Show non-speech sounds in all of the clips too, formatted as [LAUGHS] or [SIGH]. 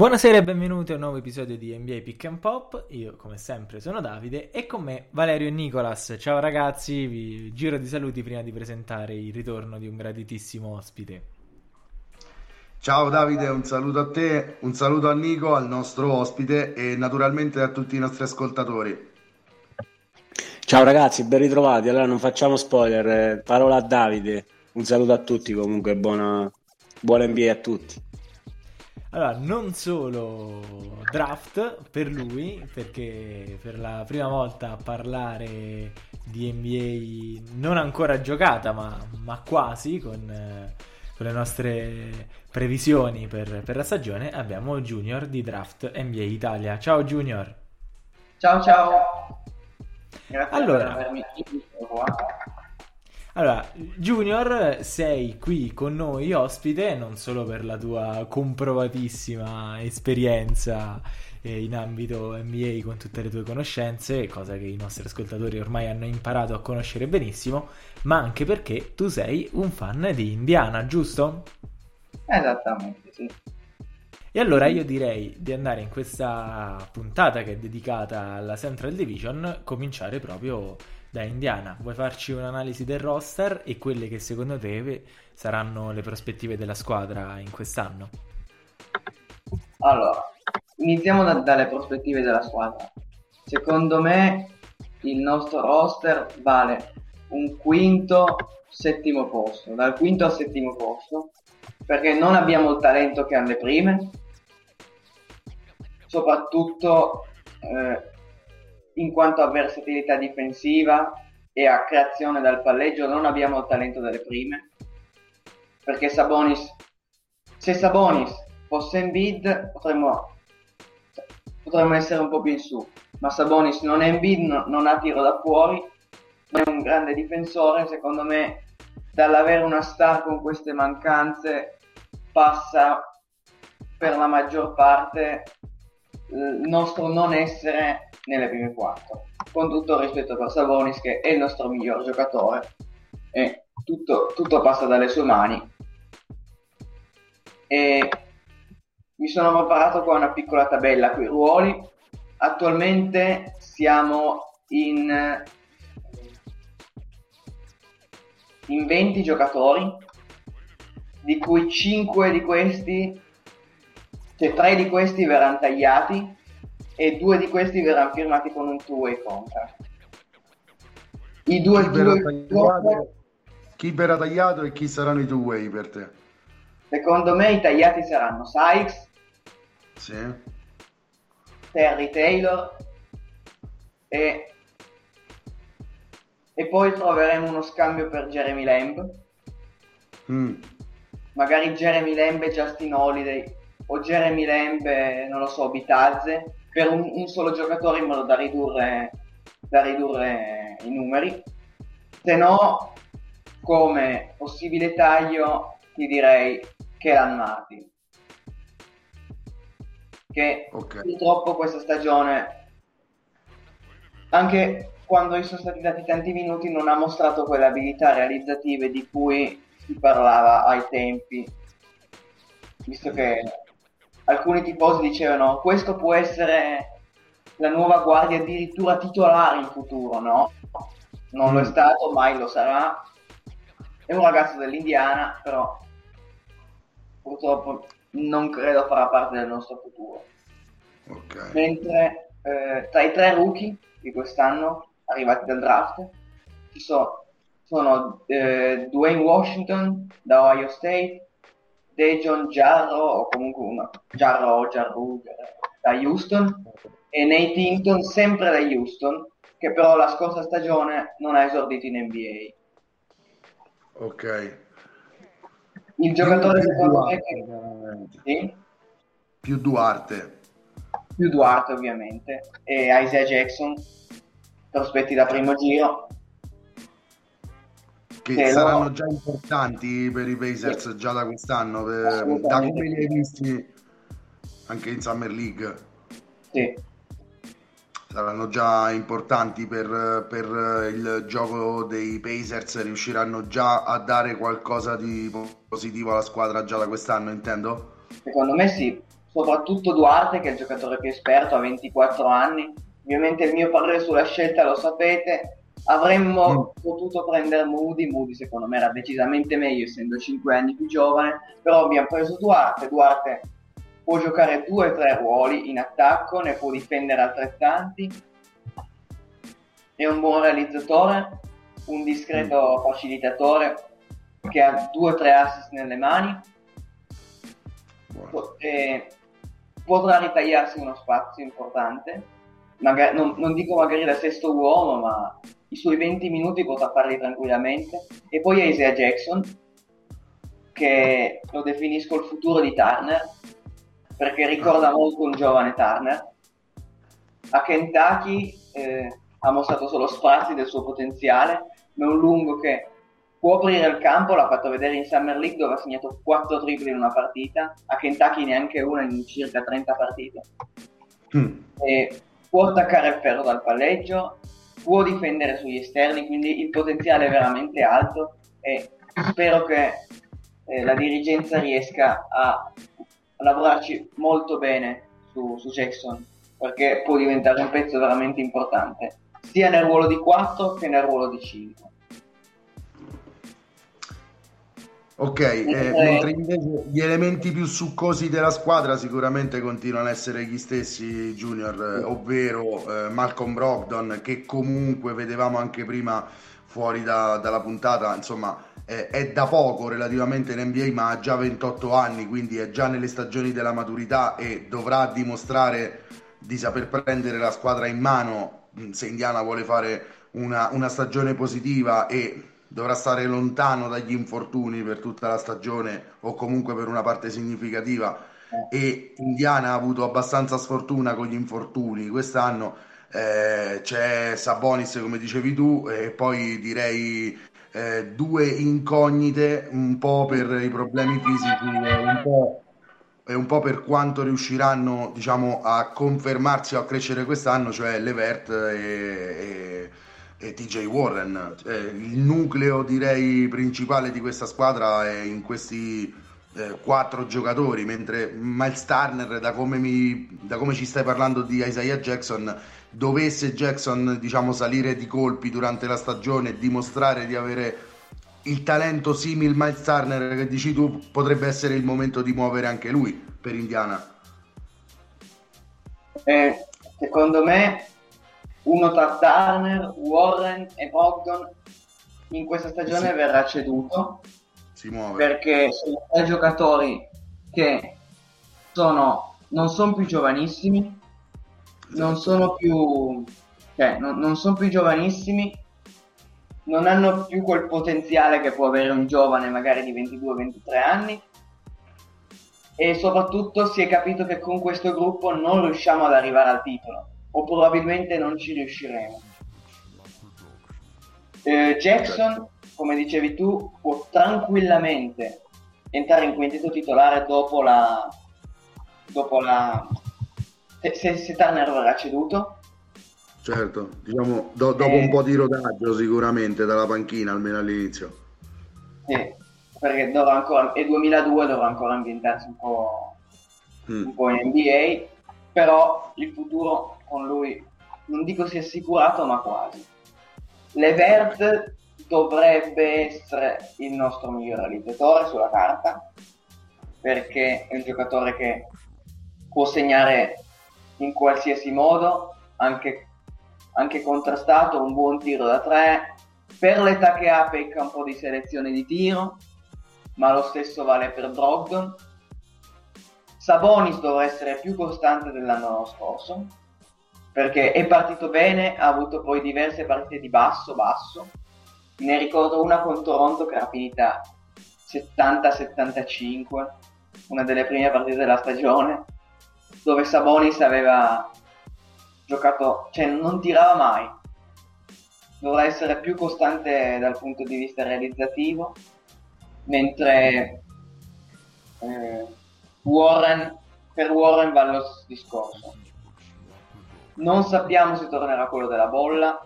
Buonasera e benvenuti a un nuovo episodio di NBA Pick and Pop. Io, come sempre, sono Davide e con me Valerio e Nicolas. Ciao ragazzi, vi giro di saluti prima di presentare il ritorno di un graditissimo ospite. Ciao Davide, un saluto a te, un saluto a Nico, al nostro ospite e naturalmente a tutti i nostri ascoltatori. Ciao ragazzi, ben ritrovati. Allora non facciamo spoiler, eh, parola a Davide. Un saluto a tutti comunque, buona, buona NBA a tutti. Allora, non solo draft per lui, perché per la prima volta a parlare di NBA non ancora giocata, ma, ma quasi con, eh, con, le nostre previsioni per, per, la stagione, abbiamo Junior di Draft NBA Italia. Ciao Junior. Ciao ciao. Grazie allora, per avermi qua. Allora, Junior, sei qui con noi ospite non solo per la tua comprovatissima esperienza eh, in ambito NBA con tutte le tue conoscenze, cosa che i nostri ascoltatori ormai hanno imparato a conoscere benissimo, ma anche perché tu sei un fan di Indiana, giusto? Esattamente, sì. E allora io direi di andare in questa puntata che è dedicata alla Central Division, cominciare proprio da Indiana, vuoi farci un'analisi del roster e quelle che secondo te saranno le prospettive della squadra in quest'anno? Allora, iniziamo da, dalle prospettive della squadra. Secondo me il nostro roster vale un quinto, settimo posto, dal quinto al settimo posto, perché non abbiamo il talento che hanno le prime, soprattutto eh, in quanto a versatilità difensiva e a creazione dal palleggio non abbiamo il talento delle prime. Perché Sabonis se Sabonis fosse in bid potremmo, potremmo essere un po' più in su. Ma Sabonis non è in bid no, non ha tiro da fuori è un grande difensore. Secondo me dall'avere una star con queste mancanze passa per la maggior parte il nostro non essere nelle prime quattro. Con tutto rispetto per Savonis che è il nostro miglior giocatore e tutto, tutto passa dalle sue mani. E mi sono preparato qua una piccola tabella con i ruoli. Attualmente siamo in, in 20 giocatori, di cui 5 di questi, cioè 3 di questi verranno tagliati e due di questi verranno firmati con un two-way contract. I due, chi, verrà tagliato, chi verrà tagliato e chi saranno i two-way per te? Secondo me i tagliati saranno Sykes, sì. Terry Taylor e, e poi troveremo uno scambio per Jeremy Lamb. Mm. Magari Jeremy Lamb e Justin Holiday o Jeremy Lamb e, non lo so, Bitazze per un, un solo giocatore in modo da ridurre, da ridurre i numeri. Se no, come possibile taglio, ti direi che Martin. Che okay. purtroppo questa stagione, anche quando gli sono stati dati tanti minuti, non ha mostrato quelle abilità realizzative di cui si parlava ai tempi, visto che alcuni tifosi dicevano questo può essere la nuova guardia addirittura titolare in futuro, no? Non lo è mm. stato, mai lo sarà. È un ragazzo dell'Indiana, però purtroppo non credo farà parte del nostro futuro. Okay. Mentre eh, tra i tre rookie di quest'anno arrivati dal draft ci sono, sono eh, Dwayne Washington da Ohio State, Dejon Jarro o comunque una Jarro o Jarru da Houston e Nate Hinton sempre da Houston che però la scorsa stagione non ha esordito in NBA ok. Il giocatore più, secondo me che... sì? più Duarte. Più Duarte ovviamente. E Isaiah Jackson prospetti da primo giro che, che saranno no. già importanti per i Pacers sì. già da quest'anno, per, da come li hai visti anche in Summer League. Sì. Saranno già importanti per, per il gioco dei Pacers, riusciranno già a dare qualcosa di positivo alla squadra già da quest'anno, intendo? Secondo me sì, soprattutto Duarte che è il giocatore più esperto, ha 24 anni. Ovviamente il mio parere sulla scelta lo sapete, avremmo mm. potuto prendere Moody, Moody secondo me era decisamente meglio essendo 5 anni più giovane, però abbiamo preso Duarte, Duarte può giocare due o tre ruoli in attacco, ne può difendere altrettanti, è un buon realizzatore, un discreto mm. facilitatore che ha due o tre assist nelle mani, e potrà ritagliarsi uno spazio importante, magari, non, non, dico magari da sesto uomo, ma i suoi 20 minuti potrà farli tranquillamente. E poi Isaiah Jackson, che lo definisco il futuro di Turner, perché ricorda molto un giovane Turner. A Kentucky eh, ha mostrato solo spazi del suo potenziale, ma è un lungo che può aprire il campo, l'ha fatto vedere in Summer League dove ha segnato 4 triple in una partita, a Kentucky neanche una in circa 30 partite. Mm. può attaccare il ferro dal palleggio, può difendere sugli esterni, quindi il potenziale è veramente alto e spero che eh, la dirigenza riesca a, lavorarci molto bene su, su Jackson perché può diventare un pezzo veramente importante sia nel ruolo di 4 che nel ruolo di 5 Ok, eh, mentre invece gli elementi più succosi della squadra sicuramente continuano ad essere gli stessi Junior, eh, ovvero eh, Malcolm Brogdon che comunque vedevamo anche prima fuori da, dalla puntata, insomma è da poco relativamente in NBA ma ha già 28 anni, quindi è già nelle stagioni della maturità e dovrà dimostrare di saper prendere la squadra in mano se Indiana vuole fare una, una stagione positiva e dovrà stare lontano dagli infortuni per tutta la stagione o comunque per una parte significativa eh. e Indiana ha avuto abbastanza sfortuna con gli infortuni quest'anno eh, c'è Sabonis come dicevi tu e poi direi eh, due incognite un po' per i problemi fisici un po', e un po' per quanto riusciranno diciamo a confermarsi o a crescere quest'anno cioè Levert e, e e TJ Warren. Eh, il nucleo direi principale di questa squadra è in questi eh, quattro giocatori, mentre Miles Turner, da come, mi, da come ci stai parlando di Isaiah Jackson, dovesse Jackson diciamo, salire di colpi durante la stagione e dimostrare di avere il talento simile Miles Turner che dici tu, potrebbe essere il momento di muovere anche lui per Indiana. Eh, secondo me uno tra Turner, Warren e Bogdan in questa stagione sì. verrà ceduto si perché sono tre giocatori che sono, non sono più giovanissimi non sono più cioè, non, non sono più giovanissimi non hanno più quel potenziale che può avere un giovane magari di 22-23 anni e soprattutto si è capito che con questo gruppo non riusciamo ad arrivare al titolo o probabilmente non ci riusciremo. Eh, Jackson, come dicevi tu, può tranquillamente entrare in quintetto titolare dopo la... Dopo la se, se, Turner verrà ceduto. Certo, diciamo do, dopo eh, un po' di rodaggio sicuramente dalla panchina, almeno all'inizio. Sì, perché dovrà ancora, e 2002 dovrà ancora ambientarsi un po', mm. un po' in NBA, però il futuro con lui, non dico sia assicurato, ma quasi. Levert dovrebbe essere il nostro miglior realizzatore sulla carta, perché è un giocatore che può segnare in qualsiasi modo, anche, anche contrastato, un buon tiro da tre. Per l'età che ha pecca un po' di selezione di tiro, ma lo stesso vale per Brogdon. Sabonis dovrà essere più costante dell'anno scorso, perché è partito bene, ha avuto poi diverse partite di basso, basso. Ne ricordo una con Toronto che era finita 70-75, una delle prime partite della stagione, dove Sabonis aveva giocato, cioè non tirava mai. Dovrà essere più costante dal punto di vista realizzativo, mentre eh, Warren, per Warren va lo discorso non sappiamo se tornerà quello della bolla.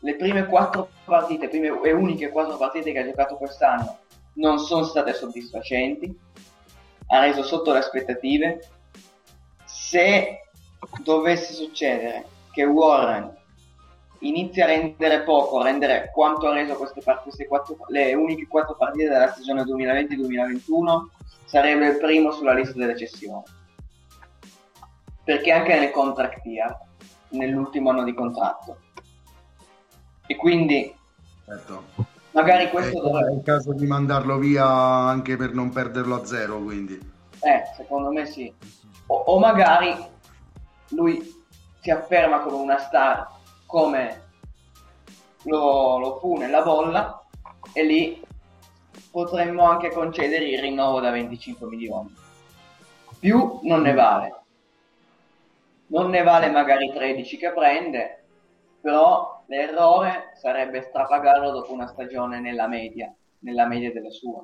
Le prime quattro partite, prime e uniche quattro partite che ha giocato quest'anno non sono state soddisfacenti. Ha reso sotto le aspettative. se dovesse succedere che Warren inizia a rendere poco, a rendere quanto ha reso queste, queste quattro, le uniche quattro partite della stagione 2020-2021, sarebbe il primo sulla lista delle cessioni. Perché anche nel contract year, nell'ultimo anno di contratto. E quindi certo. magari questo è, dovrebbe... è il caso di mandarlo via anche per non perderlo a zero, quindi. Eh, secondo me sì. O, o magari lui si afferma come una star come lo, lo fu nella bolla e lì potremmo anche concedere il rinnovo da 25 milioni. Più non ne vale. Non ne vale magari 13 che prende, però l'errore sarebbe strapagarlo dopo una stagione nella media, nella media delle sue.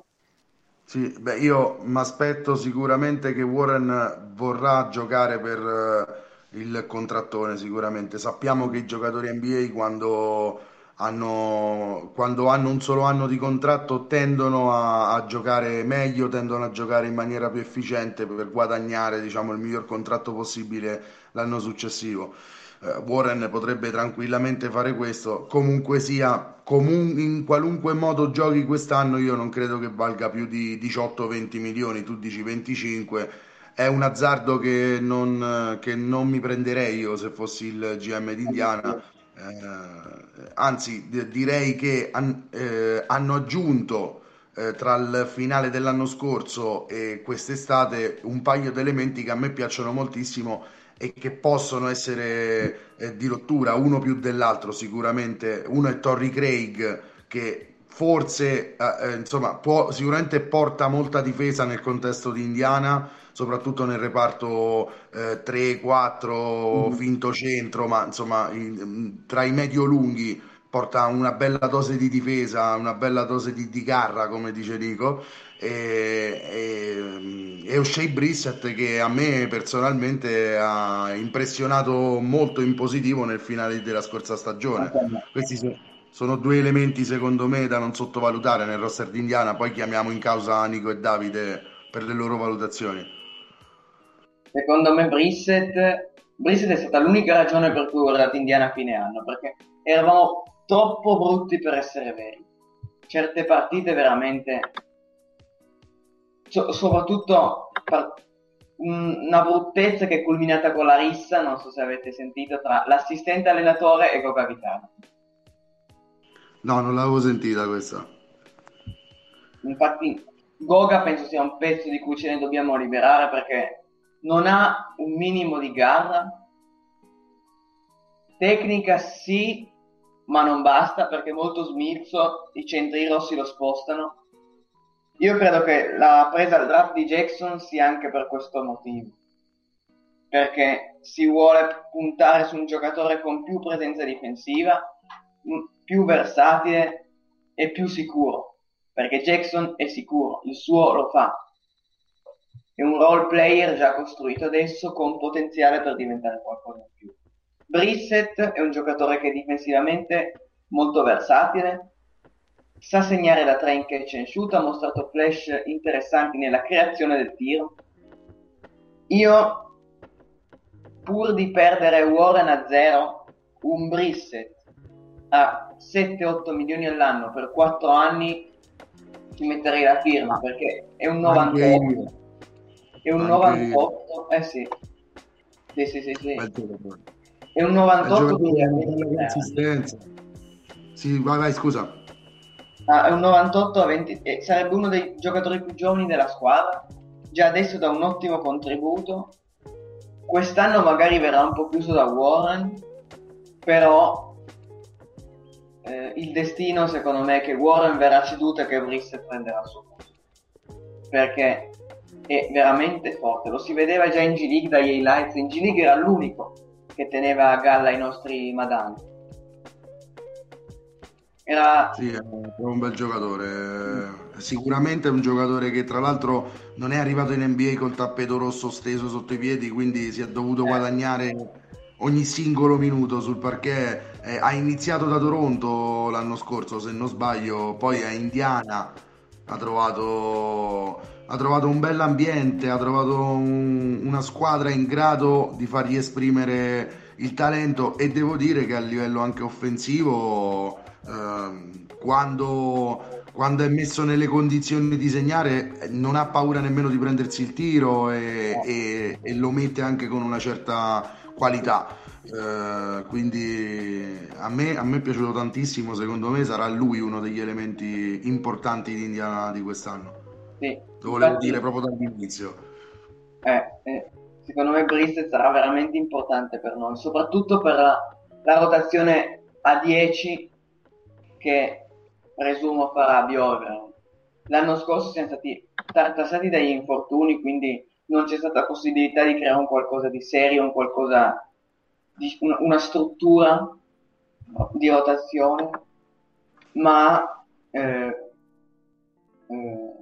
Sì, beh, io mi aspetto sicuramente che Warren vorrà giocare per il contrattone sicuramente. Sappiamo che i giocatori NBA quando hanno, quando hanno un solo anno di contratto tendono a, a, giocare meglio, tendono a giocare in maniera più efficiente per guadagnare diciamo, il miglior contratto possibile l'anno successivo. Uh, Warren potrebbe tranquillamente fare questo. Comunque sia, comun- in qualunque modo giochi quest'anno, io non credo che valga più di 18-20 milioni, tu dici 25 è un azzardo che non, che non mi prenderei io se fossi il GM di Indiana. Eh, anzi, d- direi che han, eh, hanno aggiunto eh, tra il finale dell'anno scorso e quest'estate un paio di elementi che a me piacciono moltissimo e che possono essere eh, di rottura, uno più dell'altro sicuramente. Uno è Torrey Craig che forse eh, eh, insomma può, sicuramente porta molta difesa nel contesto di Indiana soprattutto nel reparto eh, 3-4 mm. finto centro, ma insomma in, mm, tra i medio-lunghi porta una bella dose di difesa, una bella dose di, di garra, come dice Rico. E, e, e O'Shea Brissett che a me personalmente ha impressionato molto in positivo nel finale della scorsa stagione. Questi sono, sono due elementi secondo me da non sottovalutare nel roster di Indiana, poi chiamiamo in causa Nico e Davide per le loro valutazioni. Secondo me Brissett, Brissett è stata l'unica ragione per cui ho guardato Indiana a fine anno, perché eravamo troppo brutti per essere veri. Certe partite veramente... So- soprattutto par- una bruttezza che è culminata con la rissa, non so se avete sentito, tra l'assistente allenatore e Goga Vitale. No, non l'avevo sentita questa. Infatti Goga penso sia un pezzo di cui ce ne dobbiamo liberare perché non ha un minimo di garra. Tecnica sì, ma non basta perché è molto smilzo, i centri rossi lo spostano. Io credo che la presa al draft di Jackson sia anche per questo motivo. Perché si vuole puntare su un giocatore con più presenza difensiva, più versatile e più sicuro. Perché Jackson è sicuro, il suo lo fa è un role player già costruito adesso con potenziale per diventare qualcosa in più. Brissett è un giocatore che è difensivamente molto versatile, sa segnare da tre in catch and shoot, ha mostrato flash interessanti nella creazione del tiro. Io, pur di perdere Warren a zero, un Brissett a 7-8 milioni all'anno per 4 anni ci metterei la firma perché è un 98 è un 98, eh sì. Sì, sì, sì, sì. È un 98 quindi consistenza. Sì, vai, vai, scusa. Ah, è un 98 a 20, eh, sarebbe uno dei giocatori più giovani della squadra. Già adesso dà un ottimo contributo. Quest'anno magari verrà un po' chiuso da Warren, però eh, il destino secondo me è che Warren verrà ceduto e che Brissett prenderà il suo posto. Perché è veramente forte. Lo si vedeva già in G-League dagli highlights. In G-League era l'unico che teneva a galla i nostri madani. Era... Sì, è un bel giocatore. Sicuramente è un giocatore che tra l'altro non è arrivato in NBA col tappeto rosso steso sotto i piedi, quindi si è dovuto eh. guadagnare ogni singolo minuto sul parquet. Eh, ha iniziato da Toronto l'anno scorso, se non sbaglio, poi a Indiana ha trovato ha trovato un bell'ambiente, ha trovato un, una squadra in grado di fargli esprimere il talento e devo dire che a livello anche offensivo, eh, quando, quando, è messo nelle condizioni di segnare, non ha paura nemmeno di prendersi il tiro e, e, e lo mette anche con una certa qualità. Eh, quindi a me, a me, è piaciuto tantissimo, secondo me sarà lui uno degli elementi importanti di Indiana di quest'anno. Sì. Lo volevo Infatti, dire proprio dall'inizio. Eh, eh, secondo me Bristol sarà veramente importante per noi, soprattutto per la, la rotazione a 10 che presumo farà Bjorn. L'anno scorso siamo stati tartassati dagli infortuni, quindi non c'è stata possibilità di creare un qualcosa di serio, un qualcosa di una, una struttura di rotazione, ma eh, eh,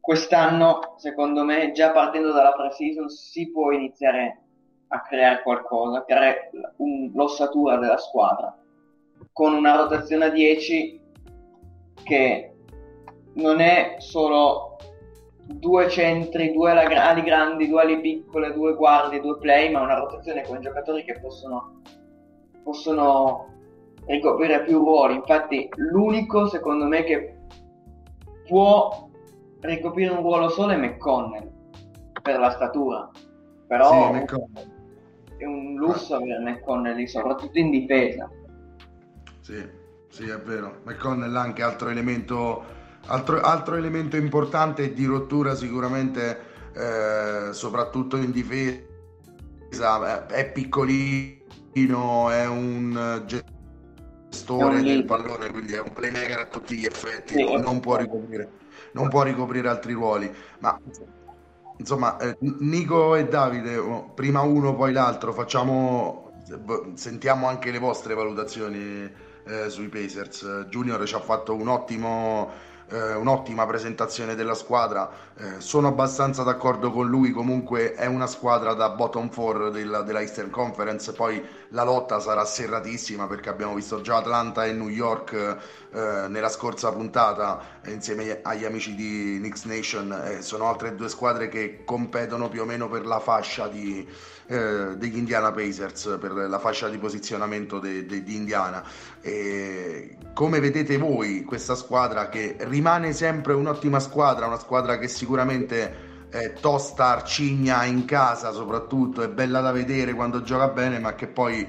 quest'anno, secondo me, già partendo dalla pre-season, si può iniziare a creare qualcosa, creare un, l'ossatura della squadra, con una rotazione a 10 che non è solo due centri, due ali grandi, due ali piccole, due guardie, due play, ma una rotazione con giocatori che possono, possono ricoprire più ruoli. Infatti l'unico, secondo me, che può ricoprire un ruolo solo è McConnell per la statura. Però sì, è un lusso avere McConnell lì soprattutto in difesa sì, sì è vero. McConnell anche altro elemento altro, altro elemento importante di rottura sicuramente eh, soprattutto in difesa. È piccolino è un gestore è un del pallone quindi è un playmaker a tutti gli effetti sì, non può ricoprire non può ricoprire altri ruoli. Ma insomma, eh, Nico e Davide, oh, prima uno poi l'altro, facciamo, sentiamo anche le vostre valutazioni eh, sui Pacers. Junior ci ha fatto un ottimo eh, un'ottima presentazione della squadra. Eh, sono abbastanza d'accordo con lui. Comunque è una squadra da bottom 4 della, della, Eastern Conference. Poi la lotta sarà serratissima perché abbiamo visto già Atlanta e New York eh, nella scorsa puntata insieme agli amici di Knicks Nation. sono altre due squadre che competono più o meno per la fascia di eh, degli Indiana Pacers per la fascia di posizionamento de, de, di Indiana. E come vedete voi questa squadra che rimane sempre un'ottima squadra, una squadra che sicuramente è tosta, arcigna in casa soprattutto, è bella da vedere quando gioca bene, ma che poi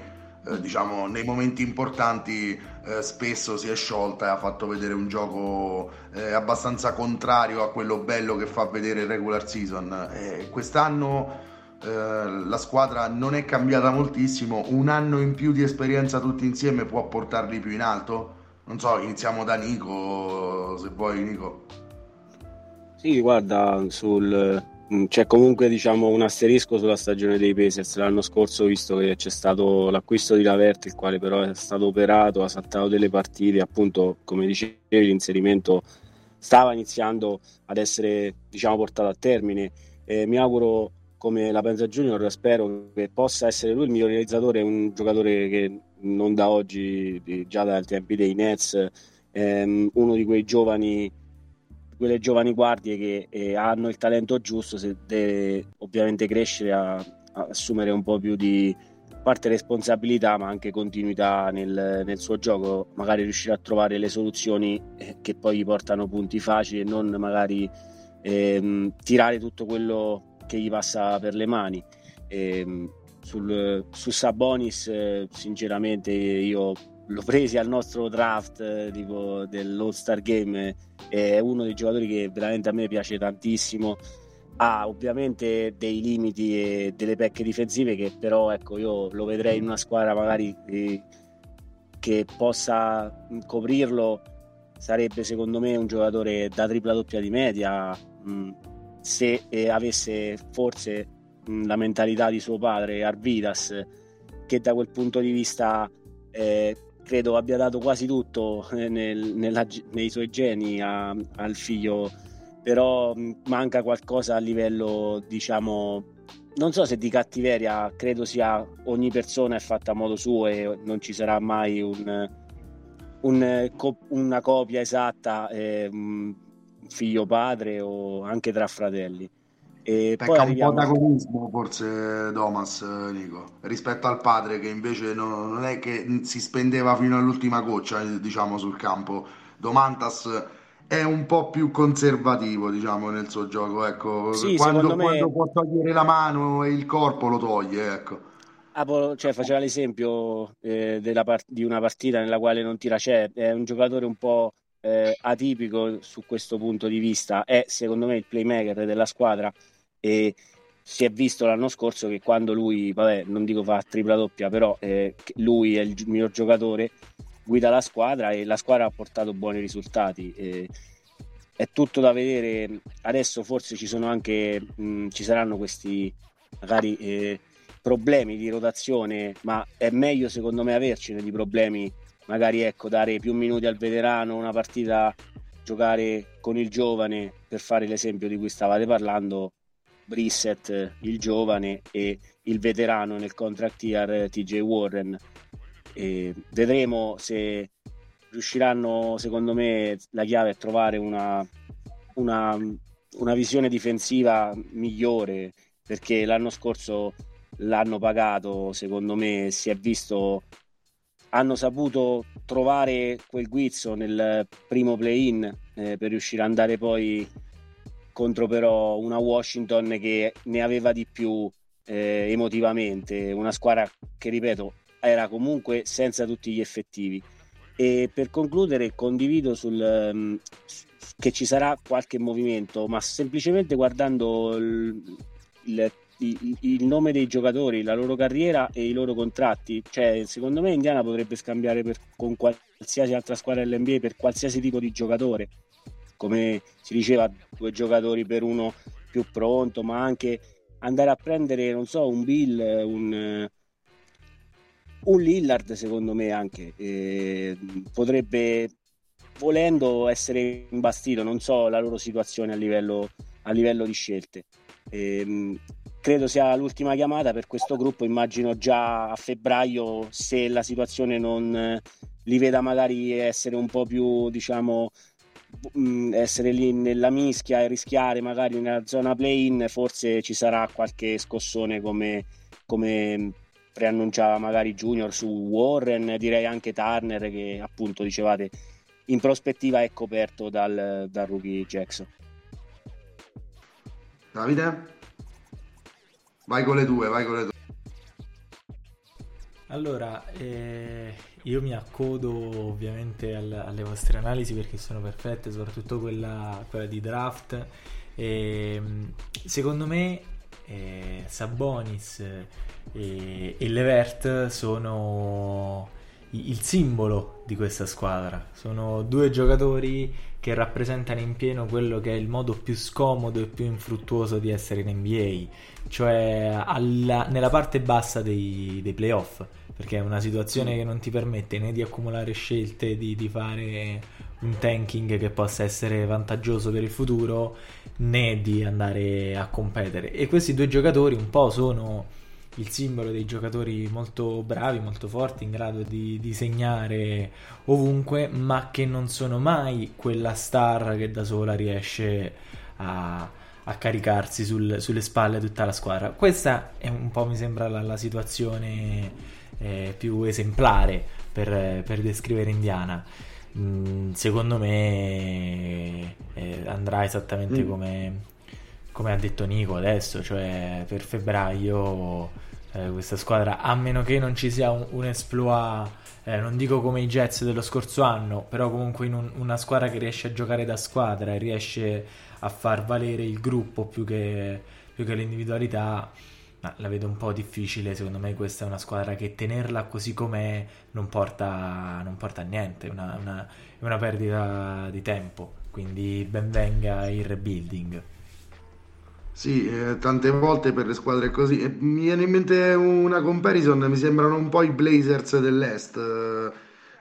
eh, diciamo nei momenti importanti eh, spesso si è sciolta e ha fatto vedere un gioco eh, abbastanza contrario a quello bello che fa vedere il regular season. quest'anno eh, la squadra non è cambiata moltissimo, un anno in più di esperienza tutti insieme può portarli più in alto? Non so, iniziamo da Nico, se vuoi Nico. Sì, guarda, sul, mm, c'è comunque diciamo, un asterisco sulla stagione dei Pacers. L'anno scorso, visto che c'è stato l'acquisto di Lavert, il quale però è stato operato, ha saltato delle partite, appunto, come dicevi, l'inserimento stava iniziando ad essere diciamo, portato a termine. Eh, mi auguro come la pensa Junior, spero che possa essere lui il miglior realizzatore, un giocatore che non da oggi, già dai tempi dei Nets, ehm, uno di quei giovani, quelle giovani guardie che eh, hanno il talento giusto, se deve ovviamente crescere a, a assumere un po' più di parte responsabilità ma anche continuità nel, nel, suo gioco, magari riuscire a trovare le soluzioni eh, che poi gli portano punti facili e non magari ehm, tirare tutto quello che gli passa per le mani. E, ehm, sul, su Sabonis, eh, sinceramente, io l'ho preso al nostro draft eh, tipo dell'All Star Game. È uno dei giocatori che veramente a me piace tantissimo. Ha ovviamente dei limiti e delle pecche difensive che però ecco io lo vedrei in una squadra magari eh, che possa coprirlo sarebbe secondo me un giocatore da tripla doppia di media mm, se eh, avesse forse mh, la mentalità di suo padre Arvidas che da quel punto di vista eh, credo abbia dato quasi tutto eh, nel, nella, nei suoi geni a, al figlio. Però mh, manca qualcosa a livello diciamo non so se di cattiveria credo sia ogni persona è fatta a modo suo e non ci sarà mai un, un, una copia esatta eh, figlio padre o anche tra fratelli. E Pecca poi arriviamo... un po' d'agonismo forse Thomas, Nico, rispetto al padre che invece non, non, è che si spendeva fino all'ultima goccia diciamo sul campo. Domantas è un po' più conservativo diciamo nel suo gioco, ecco. Sì, quando, me... quando può togliere la mano e il corpo lo toglie, ecco. Ah, cioè, faceva l'esempio eh, part- di una partita nella quale non tira c'è, è un giocatore un po' eh, atipico su questo punto di vista, è secondo me il playmaker della squadra e si è visto l'anno scorso che quando lui, vabbè, non dico fa tripla doppia, però eh, lui è il miglior giocatore, guida la squadra e la squadra ha portato buoni risultati. Eh, è tutto da vedere. Adesso forse ci sono anche, mh, ci saranno questi magari eh, problemi di rotazione, ma è meglio secondo me avercene di problemi, magari ecco, dare più minuti al veterano, una partita giocare con il giovane, per fare l'esempio di cui stavate parlando, Brissett, il giovane, e il veterano nel contract year TJ Warren. E vedremo se riusciranno, secondo me, la chiave è trovare una, una, una visione difensiva migliore, perché l'anno scorso l'hanno pagato, secondo me si è visto, hanno saputo trovare quel guizzo nel primo play-in eh, per riuscire ad andare poi contro però una Washington che ne aveva di più eh, emotivamente, una squadra che ripeto era comunque senza tutti gli effettivi. E per concludere condivido sul, um, che ci sarà qualche movimento, ma semplicemente guardando il, il il nome dei giocatori, la loro carriera e i loro contratti. Cioè, secondo me Indiana potrebbe scambiare per, con qualsiasi altra squadra dell'NBA per qualsiasi tipo di giocatore. Come si diceva, due giocatori per uno più pronto, ma anche andare a prendere, non so, un Bill, un, un Lillard, secondo me anche. Eh, potrebbe, volendo, essere imbastito. Non so la loro situazione a livello, a livello di scelte. Eh, credo sia l'ultima chiamata per questo gruppo. Immagino già a febbraio, se la situazione non eh, li veda magari essere un po' più, diciamo, mm, essere lì nella mischia e rischiare magari nella zona play-in, forse ci sarà qualche scossone come, come preannunciava magari Junior su Warren, direi anche Turner che appunto dicevate in prospettiva è coperto dal, dal rookie Jackson. Davide? Vai con le due, vai con le due. Allora, eh, io mi accodo ovviamente al, alle vostre analisi perché sono perfette, soprattutto quella, quella di draft. E, secondo me eh, Sabonis e, e Levert sono il simbolo di questa squadra. Sono due giocatori che rappresentano in pieno quello che è il modo più scomodo e più infruttuoso di essere in NBA, cioè alla, nella parte bassa dei, dei, playoff, perché è una situazione che non ti permette né di accumulare scelte, di, di fare un tanking che possa essere vantaggioso per il futuro, né di andare a competere. E questi due giocatori un po' sono il simbolo dei giocatori molto bravi, molto forti, in grado di, di segnare ovunque, ma che non sono mai quella star che da sola riesce a, a caricarsi sul, sulle spalle tutta la squadra. Questa è un po', mi sembra, la, la situazione eh, più esemplare per, per descrivere Indiana. Mm, secondo me eh, andrà esattamente mm. come, come ha detto Nico adesso, cioè per febbraio eh, questa squadra, a meno che non ci sia un, un exploit, eh, non dico come i Jets dello scorso anno, però comunque in un, una squadra che riesce a giocare da squadra e riesce a far valere il gruppo più che, più che l'individualità. Ma la vedo un po' difficile, secondo me questa è una squadra che tenerla così com'è non porta, non porta a niente, è una, una, una perdita di tempo, quindi ben venga il rebuilding. Sì, eh, tante volte per le squadre così. E mi viene in mente una comparison, mi sembrano un po' i Blazers dell'Est. eh,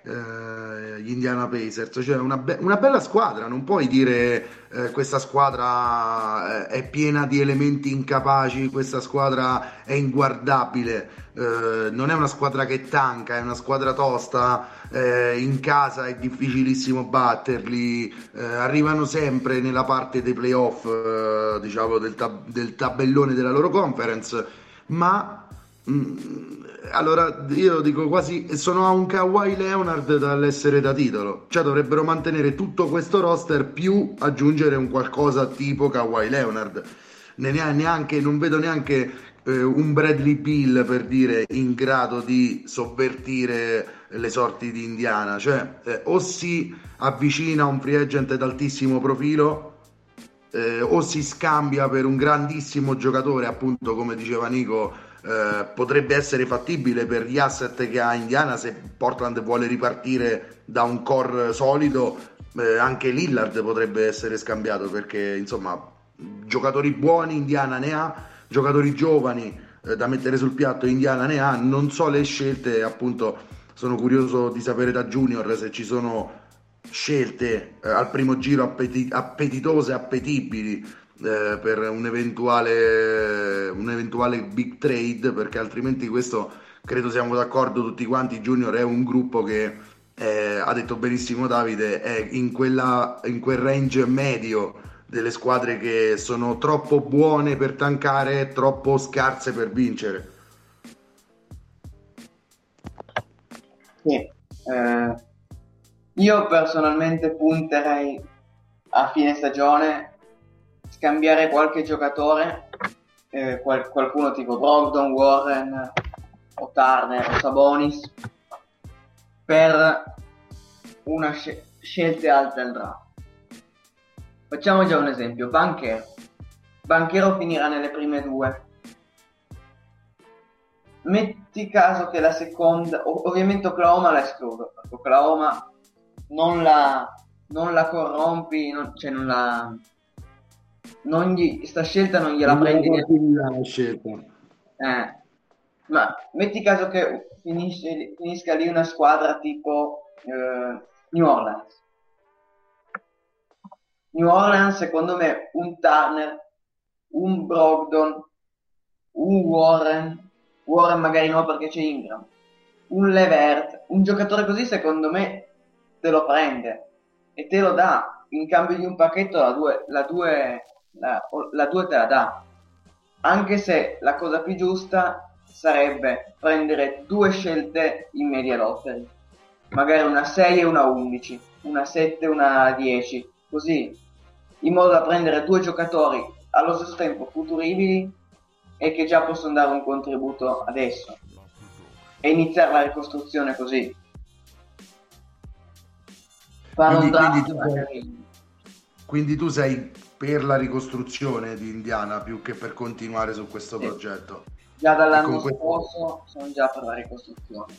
gli Indiana Pacers, cioè una, be- una, bella squadra, non puoi dire eh, questa squadra eh, è piena di elementi incapaci, questa squadra è inguardabile, eh, non è una squadra che tanca, è una squadra tosta, eh, in casa è difficilissimo batterli, eh, arrivano sempre nella parte dei playoff diciamo del, tab- del tabellone della loro conference, ma... Mm, allora io dico quasi sono a un Kawhi Leonard dall'essere da titolo. Cioè dovrebbero mantenere tutto questo roster più aggiungere un qualcosa tipo Kawhi Leonard. Neanche, non vedo neanche eh, un Bradley Bill per dire in grado di sovvertire le sorti di Indiana. Cioè eh, o si avvicina a un free agent d'altissimo profilo eh, o si scambia per un grandissimo giocatore appunto come diceva Nico eh, potrebbe essere fattibile per gli asset che ha Indiana se Portland vuole ripartire da un core solido eh, anche Lillard potrebbe essere scambiato perché insomma giocatori buoni Indiana ne ha giocatori giovani eh, da mettere sul piatto Indiana ne ha. Non so le scelte appunto sono curioso di sapere da Junior se ci sono scelte eh, al primo giro appeti- appetitose appetibili eh, per un eventuale, un eventuale big trade perché altrimenti questo credo siamo d'accordo tutti quanti Junior è un gruppo che eh, ha detto benissimo Davide è in, quella, in quel range medio delle squadre che sono troppo buone per tankare troppo scarse per vincere sì. eh, io personalmente punterei a fine stagione scambiare qualche giocatore, eh, qual- qualcuno tipo Brogdon, Warren o Turner o Sabonis, per una sc- scelte alte al draft. Facciamo già un esempio, Banchero. Banchero finirà nelle prime due. Metti caso che la seconda, ov- ovviamente Oklahoma la escludo, Oklahoma non la, non la corrompi, non, cioè non la, non gli, sta scelta non gliela non prendi neanche. scelta. Eh, ma metti caso che finisce, finisca lì una squadra tipo eh, New Orleans. New Orleans, secondo me, un Turner, un Brogdon, un Warren, Warren magari no perché c'è Ingram, un Levert, un giocatore così secondo me te lo prende e te lo dà in cambio di un pacchetto la due, la due la, la 2 te la dà. Anche se la cosa più giusta sarebbe prendere due scelte in media lottery, magari una 6 e una 11, una 7 e una 10, così, in modo da prendere due giocatori allo stesso tempo futuribili e che già possono dare un contributo adesso e iniziare la ricostruzione così. Fare quindi, quindi, tu quindi tu sei per la ricostruzione di Indiana più che per continuare su questo sì. progetto. Già dall'anno scorso sono già per la ricostruzione.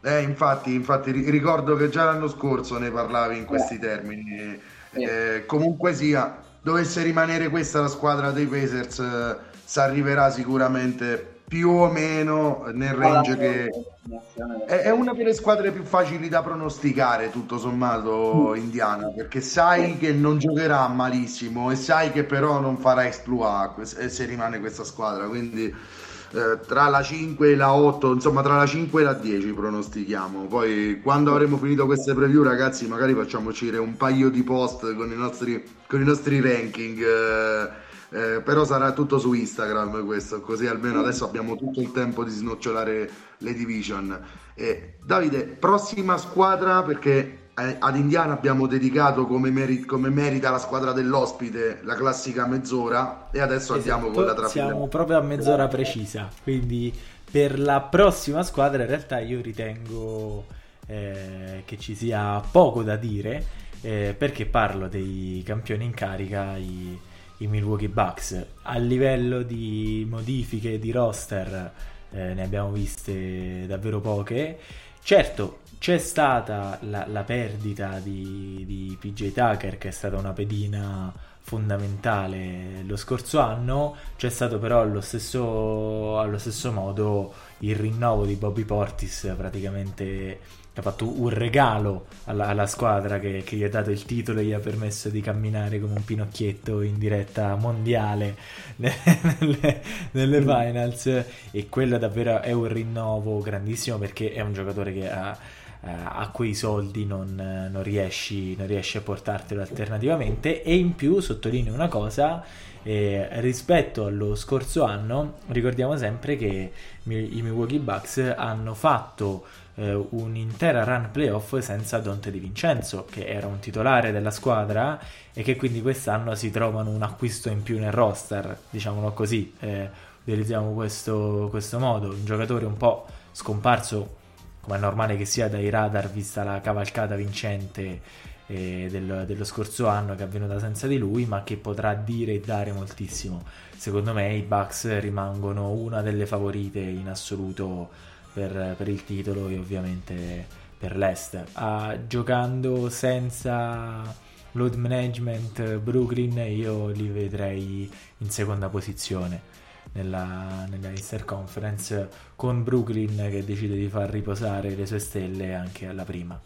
Eh, infatti, infatti, ricordo che già l'anno scorso ne parlavi in questi eh. termini. Eh, comunque sia, dovesse rimanere questa la squadra dei Pacers, eh, si arriverà sicuramente più o meno nel range che è, una delle squadre più facili da pronosticare tutto sommato mm. Indiana perché sai che non giocherà malissimo e sai che però non farà exploit se rimane questa squadra. Quindi eh, tra la 5 e la 8 insomma tra la 5 e la 10 pronostichiamo. Poi quando avremo finito queste preview ragazzi magari facciamo uscire un paio di post con i nostri, con i nostri ranking eh, eh, però sarà tutto su Instagram questo, così almeno adesso abbiamo tutto il tempo di snocciolare le division. Eh, Davide, prossima squadra perché eh, ad Indiana abbiamo dedicato come, meri- come, merita la squadra dell'ospite la classica mezz'ora e adesso esatto, andiamo con la trafila. Siamo proprio a mezz'ora precisa, quindi per la prossima squadra in realtà io ritengo eh, che ci sia poco da dire eh, perché parlo dei campioni in carica, i i Milwaukee Bucks. A livello di modifiche di roster eh, ne abbiamo viste davvero poche. Certo, c'è stata la, la perdita di, di, PJ Tucker, che è stata una pedina fondamentale lo scorso anno, c'è stato però allo stesso, allo stesso modo il rinnovo di Bobby Portis praticamente ha fatto un regalo alla, alla squadra che, che, gli ha dato il titolo e gli ha permesso di camminare come un pinocchietto in diretta mondiale [LAUGHS] nelle, nelle finals. E quello davvero è un rinnovo grandissimo perché è un giocatore che ha eh, a quei soldi non, non, riesci, non, riesci, a portartelo alternativamente. E in più sottolineo una cosa eh, rispetto allo scorso anno ricordiamo sempre che i Milwaukee Bucks hanno fatto eh, un'intera run playoff senza Dante Di Vincenzo che era un titolare della squadra e che quindi quest'anno si trovano un acquisto in più nel roster diciamolo così eh, utilizziamo questo, questo modo un giocatore un po' scomparso come è normale che sia dai radar vista la cavalcata vincente eh, del, dello scorso anno che è avvenuta senza di lui, ma che potrà dire e dare moltissimo. Secondo me i Bucks rimangono una delle favorite in assoluto per, per il titolo e ovviamente per l'Est. Ah, giocando senza load management Brooklyn io li vedrei in seconda posizione nella, nella Easter Conference con Brooklyn che decide di far riposare le sue stelle anche alla prima.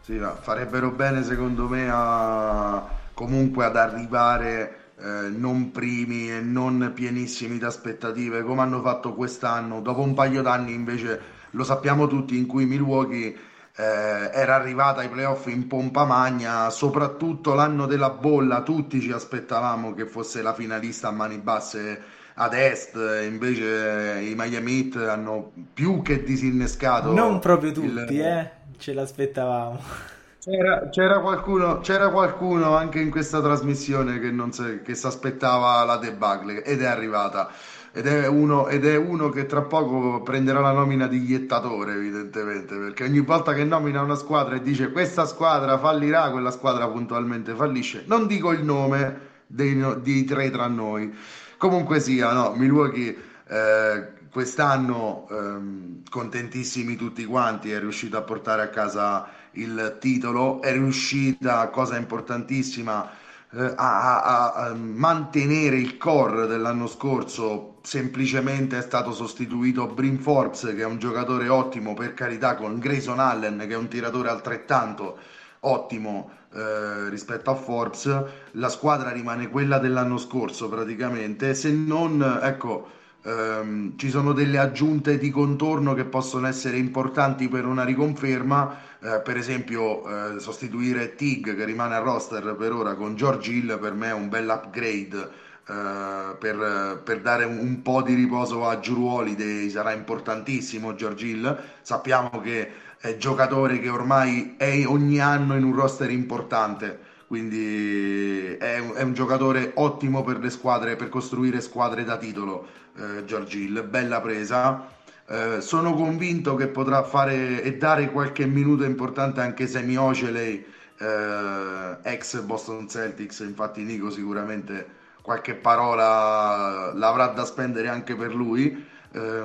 Sì, farebbero bene secondo me a, comunque ad arrivare eh, non primi e non pienissimi di aspettative come hanno fatto quest'anno. Dopo un paio d'anni invece lo sappiamo tutti in cui Milwaukee eh, era arrivata ai playoff in pompa magna, soprattutto l'anno della bolla, tutti ci aspettavamo che fosse la finalista a mani basse ad est, invece i Miami Heat hanno più che disinnescato. Non proprio tutti, il... eh? ce l'aspettavamo. C'era, c'era, qualcuno, c'era, qualcuno, anche in questa trasmissione che, non si, aspettava la debacle ed è arrivata. Ed è, uno, ed è uno che tra poco prenderà la nomina di iettatore evidentemente perché ogni volta che nomina una squadra e dice questa squadra fallirà quella squadra puntualmente fallisce. Non dico il nome dei, dei tre tra noi. Comunque sia no Milwaukee eh, quest'anno ehm, contentissimi tutti quanti è riuscito a portare a casa il titolo è riuscita cosa importantissima eh, a, a, a, mantenere il core dell'anno scorso semplicemente è stato sostituito Brin Forbes che è un giocatore ottimo per carità con Grayson Allen che è un tiratore altrettanto ottimo eh, rispetto a Forbes. La squadra rimane quella dell'anno scorso praticamente se non ecco ehm, ci sono delle aggiunte di contorno che possono essere importanti per una riconferma eh, per esempio eh, sostituire Tig che rimane a roster per ora con George Hill per me è un bel upgrade eh, per, per, dare un, un, po' di riposo a Giuru Holiday sarà importantissimo George Hill. Sappiamo che è giocatore che ormai è ogni anno in un roster importante quindi è un, è un giocatore ottimo per le squadre per costruire squadre da titolo eh, George Hill bella presa eh, sono convinto che potrà fare e dare qualche minuto importante anche Semi Oceley, eh, ex Boston Celtics. Infatti, Nico sicuramente qualche parola l'avrà da spendere anche per lui. Eh,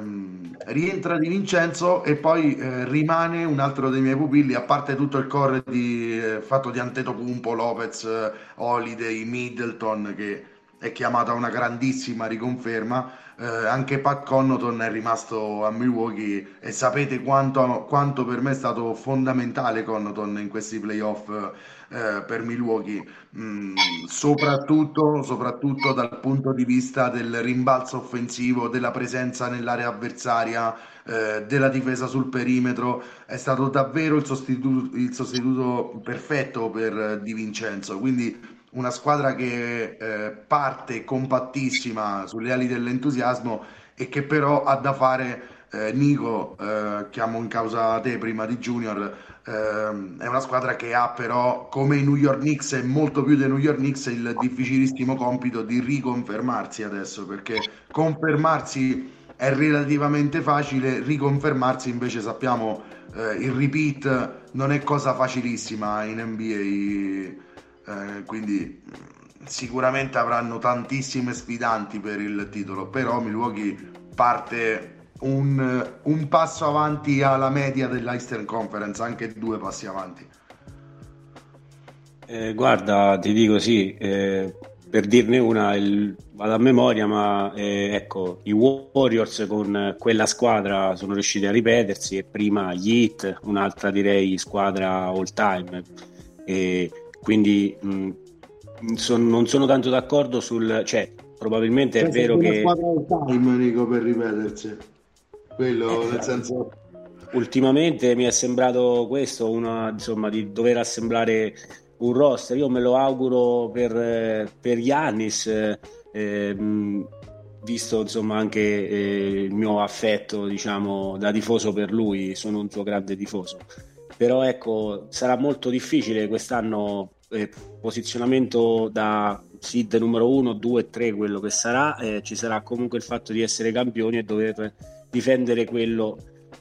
rientra Di Vincenzo e poi eh, rimane un altro dei miei pupilli, a parte tutto il core di, eh, fatto di Antetokounmpo, Lopez, Holiday, Middleton, che è chiamata una grandissima riconferma eh, anche Pat Connaughton è rimasto a Milwaukee e sapete quanto, quanto per me è stato fondamentale Connaughton in questi playoff eh, per Milwaukee, mm, soprattutto, soprattutto dal punto di vista del rimbalzo offensivo, della presenza nell'area avversaria, eh, della difesa sul perimetro, è stato davvero il sostituto, il sostituto perfetto per Di Vincenzo, quindi una squadra che eh, parte compattissima sulle ali dell'entusiasmo e che però ha da fare eh, Nico, eh, chiamo in causa te prima di Junior, ehm, è una squadra che ha però come i New York Knicks e molto più dei New York Knicks il difficilissimo compito di riconfermarsi adesso perché confermarsi è relativamente facile, riconfermarsi invece sappiamo eh, il repeat non è cosa facilissima in NBA eh, quindi sicuramente avranno tantissime sfidanti per il titolo, però Milwaukee parte un, un passo avanti alla media dell'Eastern Conference, anche due passi avanti. Eh, guarda, ti dico sì, eh, per dirne una, il, vado a memoria, ma eh, ecco, i Warriors con quella squadra sono riusciti a ripetersi e prima gli Heat, un'altra direi squadra all time. E quindi mh, son, non sono tanto d'accordo sul... cioè, probabilmente è vero che... time, Nico, per ripetersi. Quello, eh, nel senso... Ultimamente mi è sembrato questo, una, insomma, di dover assemblare un roster. Io me lo auguro per, per Giannis, eh, visto insomma anche eh, il mio affetto diciamo, da tifoso per lui, sono un suo grande tifoso. Però ecco, sarà molto difficile quest'anno eh, posizionamento da seed numero 1, 2, 3, quello che sarà, eh, ci sarà comunque il fatto di essere campioni e dover difendere quello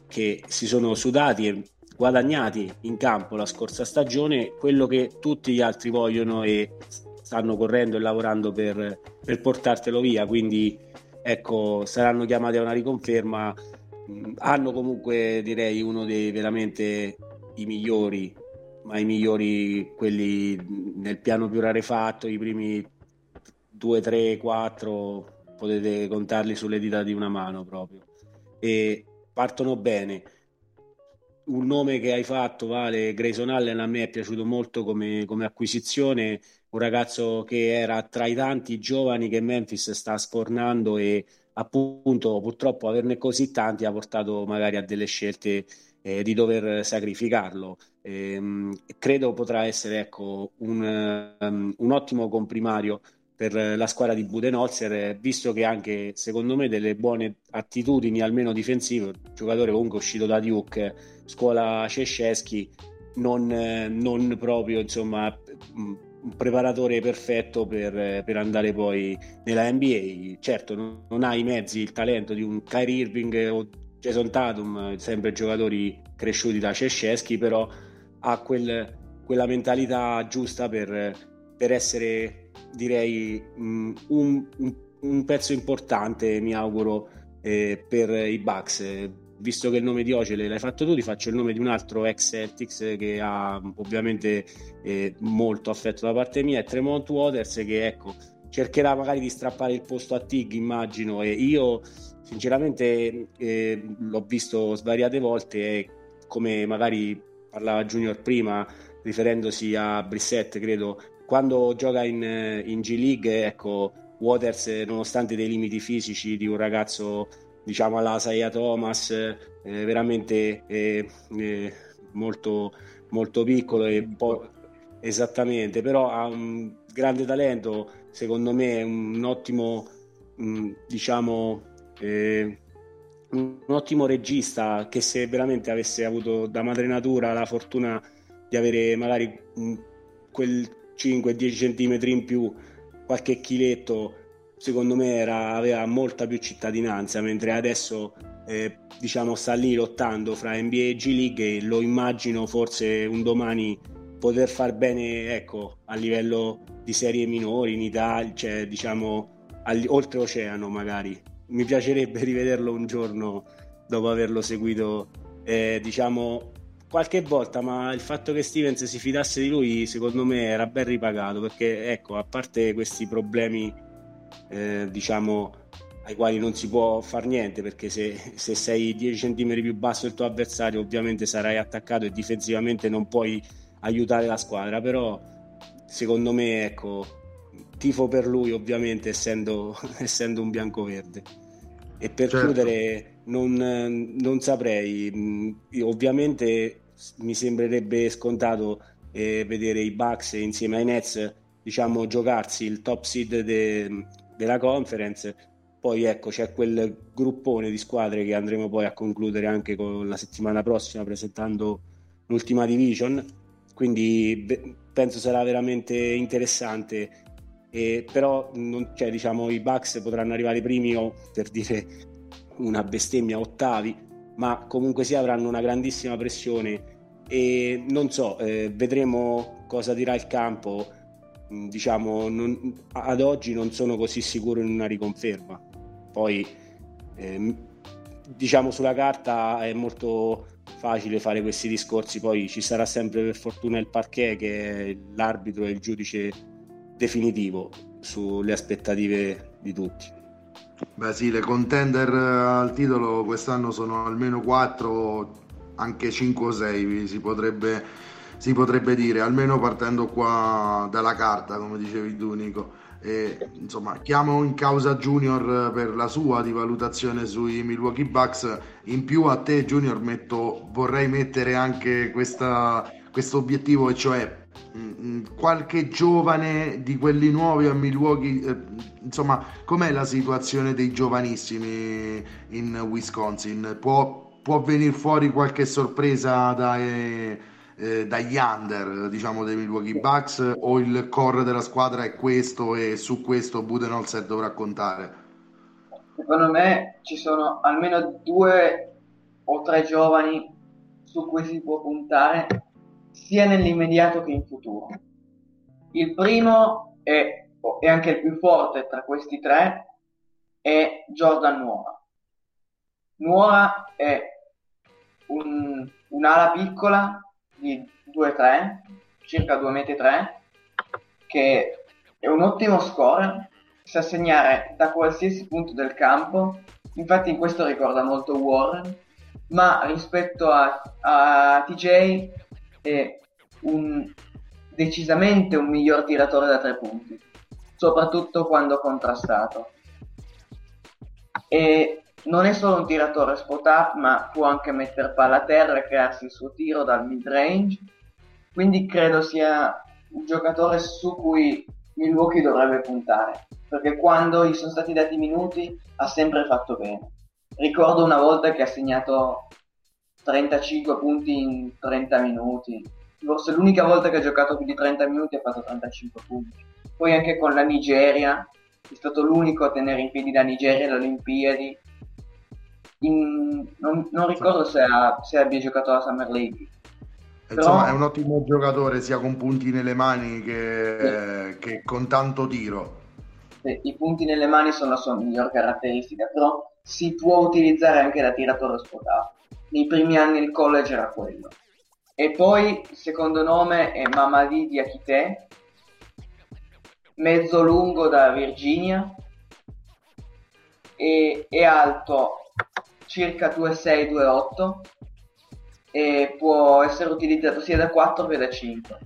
che si sono sudati e guadagnati in campo la scorsa stagione, quello che tutti gli altri vogliono e stanno correndo e lavorando per, per portartelo via. Quindi ecco, saranno chiamati a una riconferma. Mm, hanno comunque, direi, uno dei veramente i migliori, ma i migliori quelli nel piano più rarefatto, i primi 2, 3, 4, potete contarli sulle dita di una mano proprio. E partono bene un nome che hai fatto, Vale, Grayson Allen, a me è piaciuto molto come, come, acquisizione, un ragazzo che era tra i tanti giovani che Memphis sta sfornando e appunto purtroppo averne così tanti ha portato magari a delle scelte eh, di dover sacrificarlo. E, ehm, credo potrà essere ecco, un, um, un ottimo comprimario per la squadra di Budenholzer, visto che anche secondo me delle buone attitudini, almeno difensive, giocatore comunque uscito da Duke, scuola Cesceschi, non, non proprio insomma un preparatore perfetto per, per, andare poi nella NBA. Certo, non, non, ha i mezzi, il talento di un Kyrie Irving o Jason Tatum, sempre giocatori cresciuti da Cesceschi, però ha quel, quella mentalità giusta per, per essere direi mm, un, un, un, pezzo importante, mi auguro, eh, per i Bucks. Visto che il nome di Ocele l'hai fatto tu, ti faccio il nome di un altro ex Celtics che ha ovviamente eh, molto affetto da parte mia, è Tremont Waters che ecco, cercherà magari di strappare il posto a Tig, immagino, e io sinceramente eh, l'ho visto svariate volte e come magari parlava Junior prima, riferendosi a Brissette, credo, quando gioca in, in G League, ecco, Waters, nonostante dei limiti fisici di un ragazzo, diciamo alla Saia Thomas, eh, veramente eh, eh, molto, molto piccolo e po- esattamente, però ha un grande talento, secondo me è un ottimo, mh, mm, diciamo, eh, un ottimo regista che se veramente avesse avuto da madre natura la fortuna di avere magari quel 5-10 cm in più, qualche chiletto, secondo me era, aveva molta più cittadinanza, mentre adesso eh, diciamo sta lì lottando fra NBA e G League e lo immagino forse un domani poter far bene ecco, a livello di serie minori in Italia, cioè diciamo oltreoceano magari. Mi piacerebbe rivederlo un giorno dopo averlo seguito eh, diciamo qualche volta, ma il fatto che Stevens si fidasse di lui, secondo me, era ben ripagato perché, ecco, a parte questi problemi, eh, diciamo, ai quali non si può fare niente perché se, se sei 10 cm più basso del tuo avversario, ovviamente sarai attaccato e difensivamente non puoi aiutare la squadra. Però, secondo me, ecco, tifo per lui, ovviamente, essendo, [LAUGHS] essendo un bianco-verde. E per certo. chiudere, non, non saprei, ovviamente mi sembrerebbe scontato eh, vedere i Bucks insieme ai Nets diciamo giocarsi il top seed de, della conference poi ecco c'è quel gruppone di squadre che andremo poi a concludere anche con la settimana prossima presentando l'ultima division quindi beh, penso sarà veramente interessante eh, però non, cioè, diciamo, i Bucks potranno arrivare primi o per dire una bestemmia ottavi ma comunque sì avranno una grandissima pressione e non so, eh, vedremo cosa dirà il campo. Mm, diciamo, non, ad oggi non sono così sicuro in una riconferma. Poi, eh, diciamo, sulla carta è molto facile fare questi discorsi, poi ci sarà sempre per fortuna il parquet che è l'arbitro e il giudice definitivo. sulle aspettative di tutti. Beh sì, le contender al titolo quest'anno sono almeno 4, anche 5 o 6 si potrebbe, si potrebbe dire, almeno partendo qua dalla carta, come dicevi tu Nico. E, insomma, chiamo in causa Junior per la sua di valutazione sui Milwaukee Bucks. In più a te, Junior, metto, vorrei mettere anche questo obiettivo, e cioè qualche giovane di quelli nuovi a Milwaukee. Eh, insomma, com'è la situazione dei giovanissimi in Wisconsin? Può, può venire fuori qualche sorpresa dai eh, dagli under diciamo dei Milwaukee Bucks o il core della squadra è questo e su questo Budenholzer dovrà contare? Secondo me ci sono almeno due o tre giovani su cui si può puntare sia nell'immediato che in futuro. Il primo e anche il più forte tra questi tre è Jordan Nuora. Nuora è un, un'ala piccola di 2-3, circa 2 metri 3, che è un ottimo score, sa segnare da qualsiasi punto del campo, infatti in questo ricorda molto Warren, ma rispetto a, a TJ è un, decisamente un miglior tiratore da tre punti, soprattutto quando contrastato. E non è solo un tiratore spot up, ma può anche mettere palla a terra e crearsi il suo tiro dal mid range. Quindi credo sia un giocatore su cui Milwaukee dovrebbe puntare, perché quando gli sono stati dati minuti ha sempre fatto bene. Ricordo una volta che ha segnato 35 punti in 30 minuti. Forse l'unica volta che ha giocato più di 30 minuti ha fatto 35 punti. Poi anche con la Nigeria, è stato l'unico a tenere in piedi la Nigeria alle Olimpiadi in, non, non, ricordo se, ha, se, abbia giocato alla Summer League. Insomma, Però... è un ottimo giocatore sia con punti nelle mani che, sì. che con tanto tiro. Sì, I punti nelle mani sono la sua miglior caratteristica, però si può utilizzare anche da tiratore spotato. Nei primi anni il college era quello. E poi il secondo nome è Mamadi Diakite, mezzo lungo da Virginia, e è alto circa 2,6-2,8 e può essere utilizzato sia da 4 che da 5.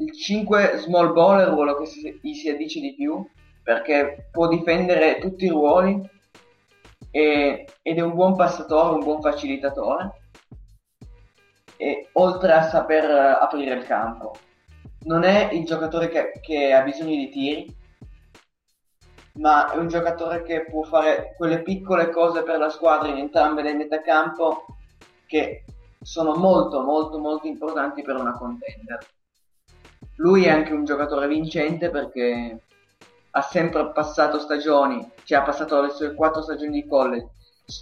Il 5 small ball è il ruolo che si, gli si addice di più perché può difendere tutti i ruoli e, ed è un buon passatore, un buon facilitatore e oltre a saper aprire il campo. Non è il giocatore che, che ha bisogno di tiri, ma è un giocatore che può fare quelle piccole cose per la squadra in entrambe le metacampo che sono molto molto molto importanti per una contender. Lui è anche un giocatore vincente perché ha sempre passato stagioni, cioè ha passato le sue quattro stagioni di college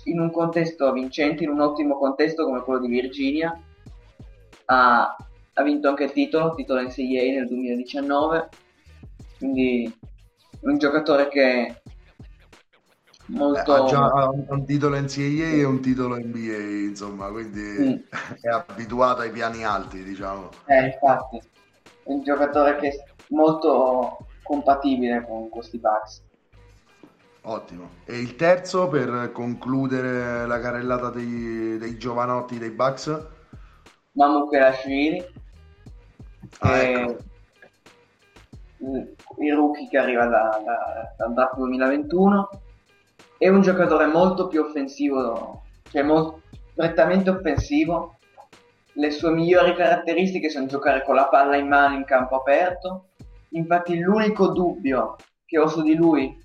in un contesto vincente, in un ottimo contesto come quello di Virginia. Ha, ha vinto anche il titolo, titolo NCAA nel 2019, quindi un giocatore che molto... ha già un titolo NCAA e un titolo NBA, insomma, quindi mm. è abituato ai piani alti, diciamo. Eh, infatti, è un giocatore che è molto compatibile con questi Bucks. Ottimo. E il terzo per concludere la carrellata dei, dei giovanotti dei Bucks? Mamu Kelashvili. Ah, ecco il rookie che arriva da, da, dal draft 2021 è un giocatore molto più offensivo cioè molto, prettamente offensivo le sue migliori caratteristiche sono giocare con la palla in mano in campo aperto infatti l'unico dubbio che ho su di lui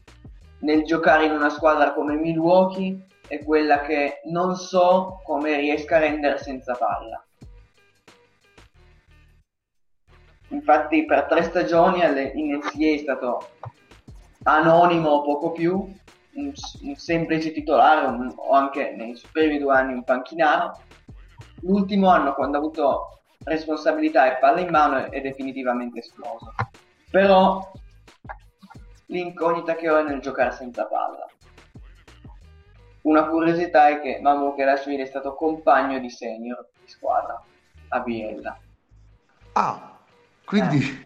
nel giocare in una squadra come Milwaukee è quella che non so come riesca a rendere senza palla infatti per tre stagioni in NCA è stato anonimo o poco più, un, un semplice titolare un, o anche nei suoi primi due anni un panchinaro. L'ultimo anno quando ha avuto responsabilità e palla in mano è definitivamente esploso. Però l'incognita che ho è nel giocare senza palla. Una curiosità è che Mamu Kelashvili è stato compagno di senior di squadra a Biella. Ah, quindi,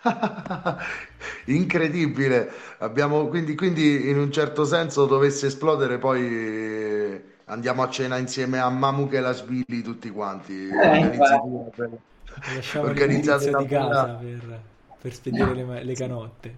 [LAUGHS] Incredibile, abbiamo quindi, quindi in un certo senso dovesse esplodere poi andiamo a cena insieme a Mamu Kelashvili tutti quanti. Eh, organizzate di casa per, per spedire le, le canotte.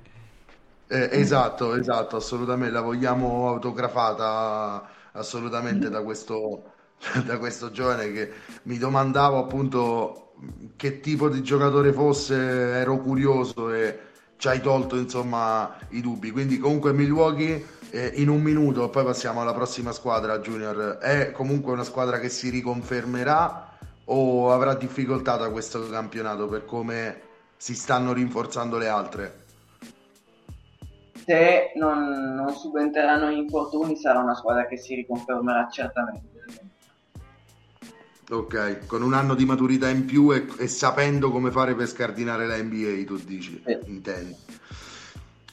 Eh, esatto, esatto, assolutamente la vogliamo autografata assolutamente da questo, [LAUGHS] da questo giovane che mi domandavo appunto che tipo di giocatore fosse, ero curioso e ci hai tolto insomma i dubbi. Quindi comunque Milwaukee eh, in un minuto, poi passiamo alla prossima squadra Junior, è comunque una squadra che si riconfermerà o avrà difficoltà da questo campionato per come si stanno rinforzando le altre? Se non, non subentreranno gli infortuni sarà una squadra che si riconfermerà certamente. Ok, con un anno di maturità in più e, e sapendo come fare per scardinare la NBA, tu dici, eh. intendi.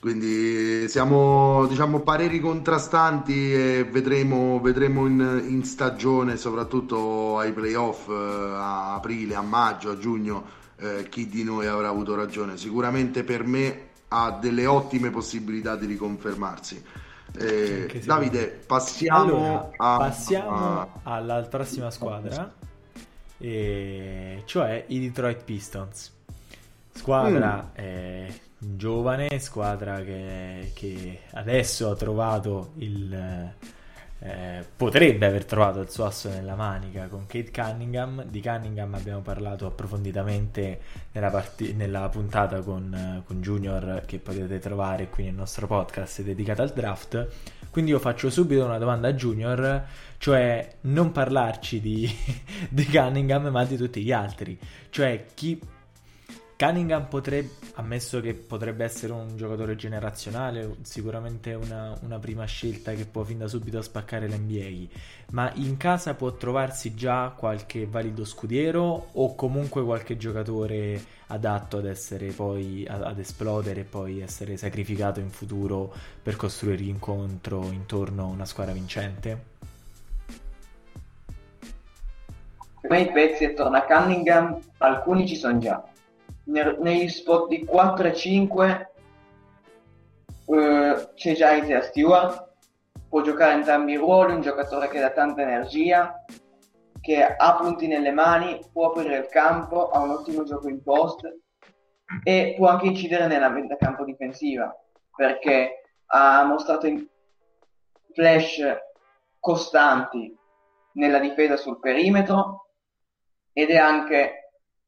Quindi siamo, diciamo, pareri contrastanti e vedremo, vedremo in, in, stagione, soprattutto ai playoff, eh, a aprile, a maggio, a giugno, eh, chi di noi avrà avuto ragione. Sicuramente per me ha delle ottime possibilità di riconfermarsi. Eh, Davide, passiamo, allora, a, passiamo a... alla prossima squadra, e cioè i Detroit Pistons. Squadra mm. eh, giovane, squadra che, che, adesso ha trovato il... Eh, potrebbe aver trovato il suo asso nella manica con Kate Cunningham. Di Cunningham abbiamo parlato approfonditamente nella, part- nella puntata con, con, Junior che potete trovare qui nel nostro podcast dedicato al draft. Quindi io faccio subito una domanda a Junior, cioè non parlarci di, [LAUGHS] di Cunningham ma di tutti gli altri. Cioè chi Cunningham potrebbe, ammesso che potrebbe essere un giocatore generazionale, sicuramente una, una, prima scelta che può fin da subito spaccare l'NBA, ma in casa può trovarsi già qualche valido scudiero o comunque qualche giocatore adatto ad essere poi ad esplodere e poi essere sacrificato in futuro per costruire l'incontro intorno a una squadra vincente? Per me i pezzi attorno a Cunningham alcuni ci sono già negli spot di 4 e 5 eh, c'è già Isaiah Stewart, può giocare entrambi i ruoli, un giocatore che dà tanta energia, che ha punti nelle mani, può aprire il campo, ha un ottimo gioco in post e può anche incidere nella venta campo difensiva perché ha mostrato flash costanti nella difesa sul perimetro ed è anche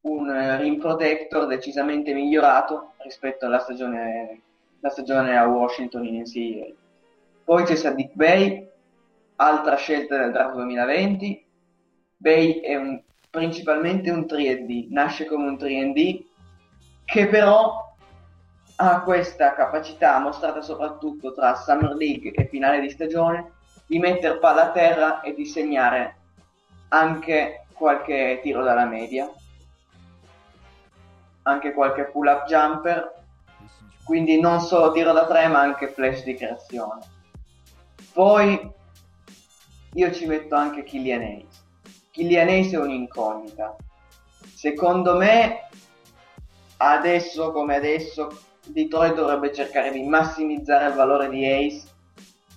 un eh, rim protector decisamente migliorato rispetto alla stagione, la stagione a Washington in NCAA. Poi c'è Sadiq Bay, altra scelta del draft 2020. Bay è un, principalmente un 3D, nasce come un 3D che però ha questa capacità mostrata soprattutto tra Summer League e finale di stagione di mettere palla a terra e di segnare anche qualche tiro dalla media anche qualche pull up jumper, quindi non solo tiro da tre ma anche flash di creazione. Poi io ci metto anche Killian Ace. Killian Ace è un'incognita. Secondo me adesso come adesso Detroit dovrebbe cercare di massimizzare il valore di Ace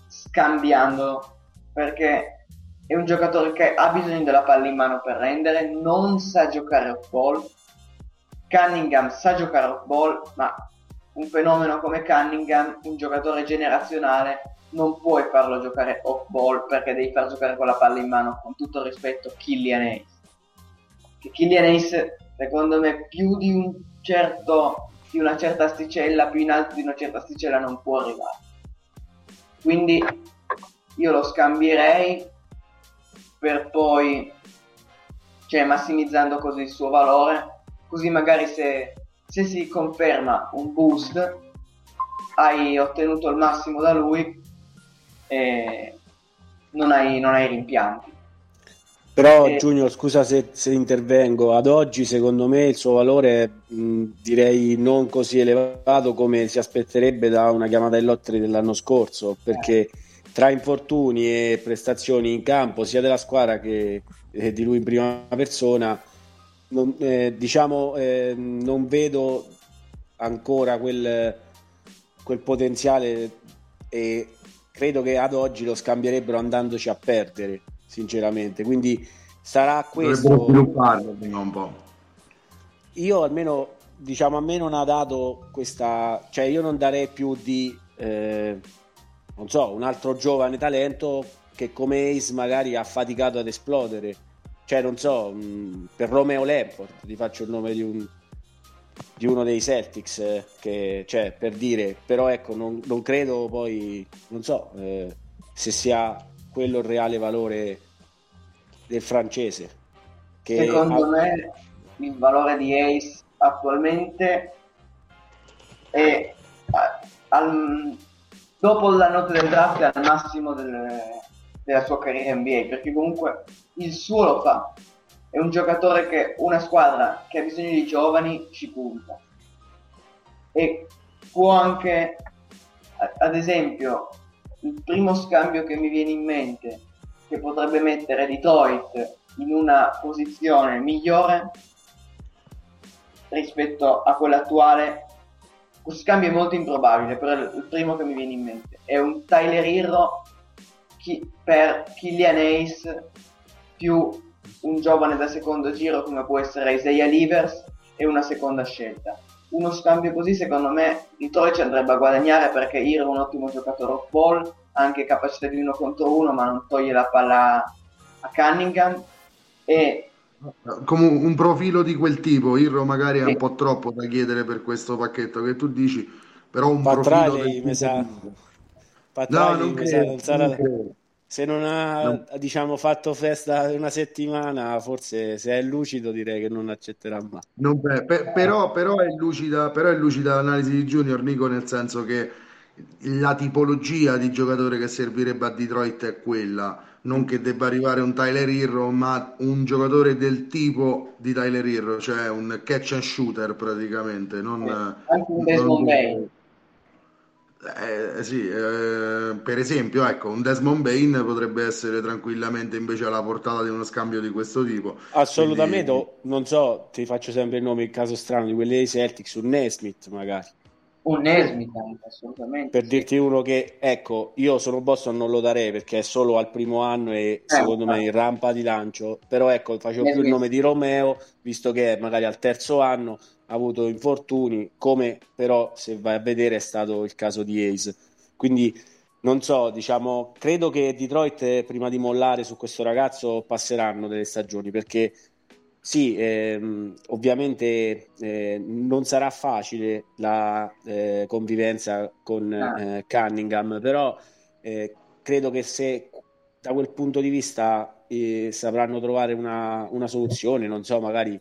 scambiandolo perché è un giocatore che ha bisogno della palla in mano per rendere, non sa giocare off ball Cunningham sa giocare off ball, ma un fenomeno come Cunningham, un giocatore generazionale, non puoi farlo giocare off ball perché devi far giocare con la palla in mano, con tutto il rispetto, Killian Ace. Che Killian Ace, secondo me, più di, un certo, di una certa asticella, più in alto di una certa asticella non può arrivare. Quindi io lo scambierei per poi, cioè massimizzando così il suo valore, così magari se, se si conferma un boost hai ottenuto il massimo da lui e non hai, non hai rimpianti. Però e... Giugno, scusa se, se, intervengo, ad oggi secondo me il suo valore è direi non così elevato come si aspetterebbe da una chiamata in lottery dell'anno scorso, perché eh. tra infortuni e prestazioni in campo sia della squadra che di lui in prima persona non, eh, diciamo, eh, non vedo ancora quel, quel potenziale e credo che ad oggi lo scambierebbero andandoci a perdere, sinceramente. Quindi sarà questo. Dovrebbero svilupparlo prima un po'. Io almeno, diciamo, a me non ha dato questa. cioè, io non darei più di. Eh, non so, un altro giovane talento che come Ace magari ha faticato ad esplodere. Cioè, non so, mh, per Romeo Lamport, ti faccio il nome di, un, di uno dei Celtics, eh, che, cioè, per dire, però ecco, non, non credo poi, non so, eh, se sia quello il reale valore del francese. Secondo ha... me il valore di Ace attualmente è al, dopo la nota del draft è al massimo del, della sua carriera NBA perché comunque il suo lo fa. È un giocatore che una squadra che ha bisogno di giovani ci punta. E può anche ad esempio il primo scambio che mi viene in mente che potrebbe mettere Detroit in una posizione migliore rispetto a quella attuale questo scambio è molto improbabile però è il primo che mi viene in mente. È un Tyler Hero chi, per Killian Ace più un giovane da secondo giro come può essere Isaiah Livers e una seconda scelta uno scambio così secondo me Detroit ci andrebbe a guadagnare perché Hero è un ottimo giocatore off ball anche capacità di uno contro uno, ma non toglie la palla a Cunningham. E come un profilo di quel tipo, Irro magari è sì. un po' troppo da chiedere per questo pacchetto che tu dici, però un Patrali, profilo mi sa... Patrali, no, non, credo, non sarà... non se non ha no. diciamo fatto festa una settimana forse se è lucido direi che non accetterà mai non, per, però, però, è lucida, però è lucida l'analisi di Junior Nico nel senso che la tipologia di giocatore che servirebbe a Detroit è quella, non che debba arrivare un Tyler Hero, ma un giocatore del tipo di Tyler Hero, cioè un catch and shooter praticamente. Non, eh, anche un Desmond Bain. Eh, sì, eh, per esempio, ecco, un Desmond Bain potrebbe essere tranquillamente invece alla portata di uno scambio di questo tipo. Assolutamente, Quindi... non so, ti faccio sempre il nome, il caso strano di quelli dei Celtics, un Nesmith magari un Nesmith assolutamente per dirti uno che ecco io sono Boston non lo darei perché è solo al primo anno e eh, secondo me in rampa di lancio però ecco facevo Nesmith. più il nome di Romeo visto che magari al terzo anno ha avuto infortuni come però se vai a vedere è stato il caso di Ace quindi non so diciamo credo che Detroit prima di mollare su questo ragazzo passeranno delle stagioni perché sì, ehm, ovviamente eh, non sarà facile la eh, convivenza con ah. eh, Cunningham, però eh, credo che se da quel punto di vista eh, sapranno trovare una, una, soluzione, non so, magari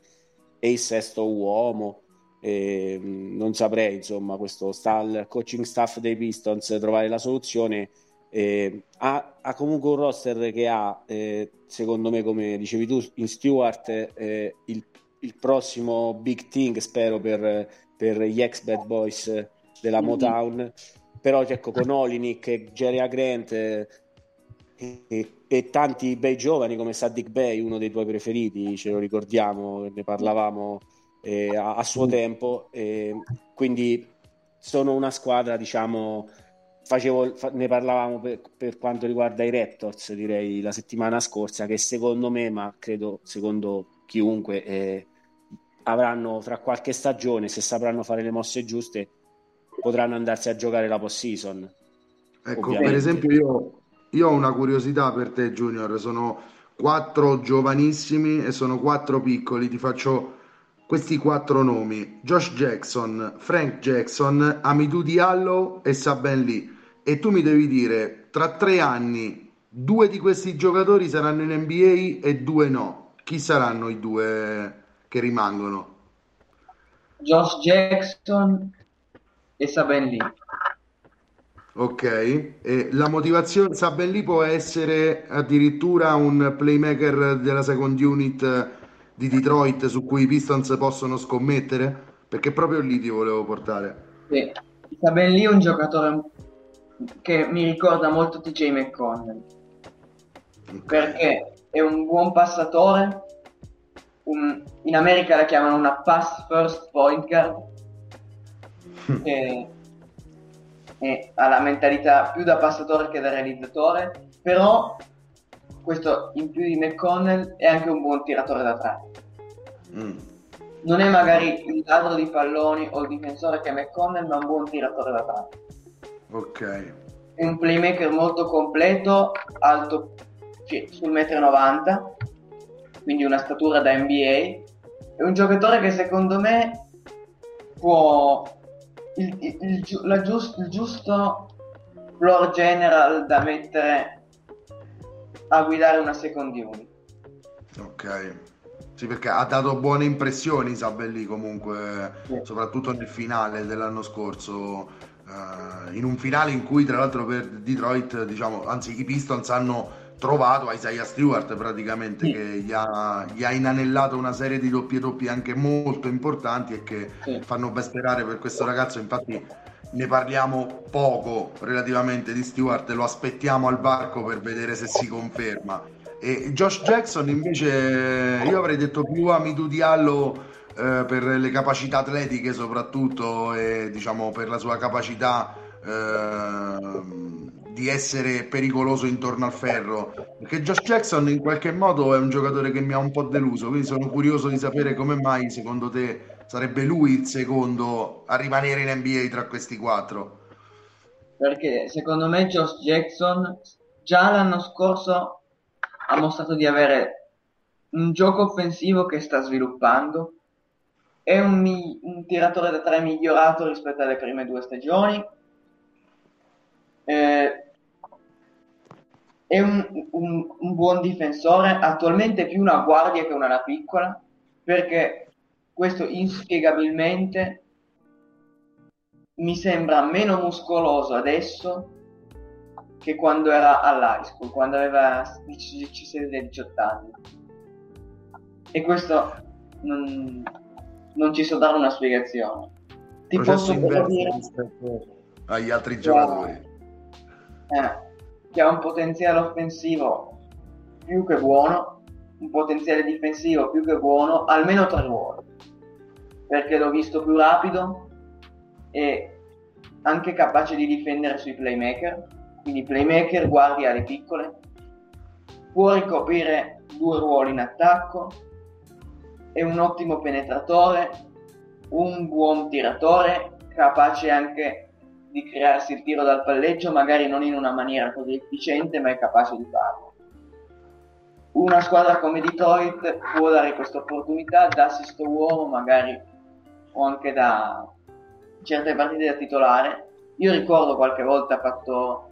è il sesto uomo, ehm, non saprei, insomma, questo sta al coaching staff dei Pistons trovare la soluzione eh, ha, ha, comunque un roster che ha, eh, secondo me, come dicevi tu, in Stewart eh, il, il, prossimo big thing, spero, per, per gli ex Bad Boys della mm-hmm. Motown. Però ecco, con Olinick e Jerry Grant e, e, e, tanti bei giovani come Saddick Bay, uno dei tuoi preferiti, ce lo ricordiamo, ne parlavamo eh, a, a, suo tempo. quindi sono una squadra, diciamo, facevo, ne parlavamo per, per, quanto riguarda i Raptors, direi la settimana scorsa, che secondo me, ma credo secondo chiunque, eh, avranno fra qualche stagione, se sapranno fare le mosse giuste, potranno andarsi a giocare la post-season. Ecco, ovviamente. per esempio io, io ho una curiosità per te, Junior, sono quattro giovanissimi e sono quattro piccoli, ti faccio questi quattro nomi: Josh Jackson, Frank Jackson, Amidou Diallo e Saben Lee e tu mi devi dire tra tre anni due di questi giocatori saranno in NBA e due no. Chi saranno i due che rimangono? Josh Jackson e Saben Lee. Ok, e la motivazione Saben Lee può essere addirittura un playmaker della second unit di Detroit su cui i Pistons possono scommettere? Perché proprio lì ti volevo portare. Sì. Saben Lee è un giocatore che mi ricorda molto TJ McConnell okay. perché è un buon passatore un, in America la chiamano una pass first point guard [LAUGHS] che ha la mentalità più da passatore che da realizzatore, però questo in più di McConnell è anche un buon tiratore da tre. Mm. Non è magari il ladro di palloni o il difensore che è McConnell, ma un buon tiratore da tre. Ok. È un playmaker molto completo, alto sul 1,90 m, quindi una statura da NBA. È un giocatore che secondo me può il, il, il, giust, il giusto floor general da mettere a guidare una second unit. Ok. Sì, perché ha dato buone impressioni Sabelli comunque, sì. soprattutto nel finale dell'anno scorso. Uh, in un finale in cui tra l'altro per Detroit, diciamo, anzi i Pistons hanno trovato Isaiah Stewart praticamente sì. che gli ha, gli ha, inanellato una serie di doppie doppie anche molto importanti e che sì. fanno ben sperare per questo ragazzo infatti ne parliamo poco relativamente di Stewart lo aspettiamo al varco per vedere se si conferma e Josh Jackson invece io avrei detto più Amidu Diallo eh, per le capacità atletiche soprattutto e diciamo per la sua capacità eh, di essere pericoloso intorno al ferro perché Josh Jackson in qualche modo è un giocatore che mi ha un po' deluso quindi sono curioso di sapere come mai secondo te sarebbe lui il secondo a rimanere in NBA tra questi quattro. Perché secondo me Josh Jackson già l'anno scorso ha mostrato di avere un gioco offensivo che sta sviluppando è un, un tiratore da tre migliorato rispetto alle prime due stagioni eh, è un, un, un, buon difensore, attualmente più una guardia che una piccola, perché questo inspiegabilmente mi sembra meno muscoloso adesso che quando era all'high school, quando aveva 17-18 anni. E questo non, non, ci so dare una spiegazione. Ti Processo posso dire agli altri giocatori. Eh, che ha un potenziale offensivo più che buono, un potenziale difensivo più che buono, almeno tre ruoli. Perché l'ho visto più rapido e anche capace di difendere sui playmaker, quindi playmaker, guardie alle piccole, può ricoprire due ruoli in attacco, è un ottimo penetratore, un buon tiratore, capace anche di crearsi il tiro dal palleggio, magari non in una maniera così efficiente, ma è capace di farlo. Una squadra come Detroit può dare questa opportunità da sesto uomo, magari, o anche da certe partite da titolare. Io ricordo qualche volta ha fatto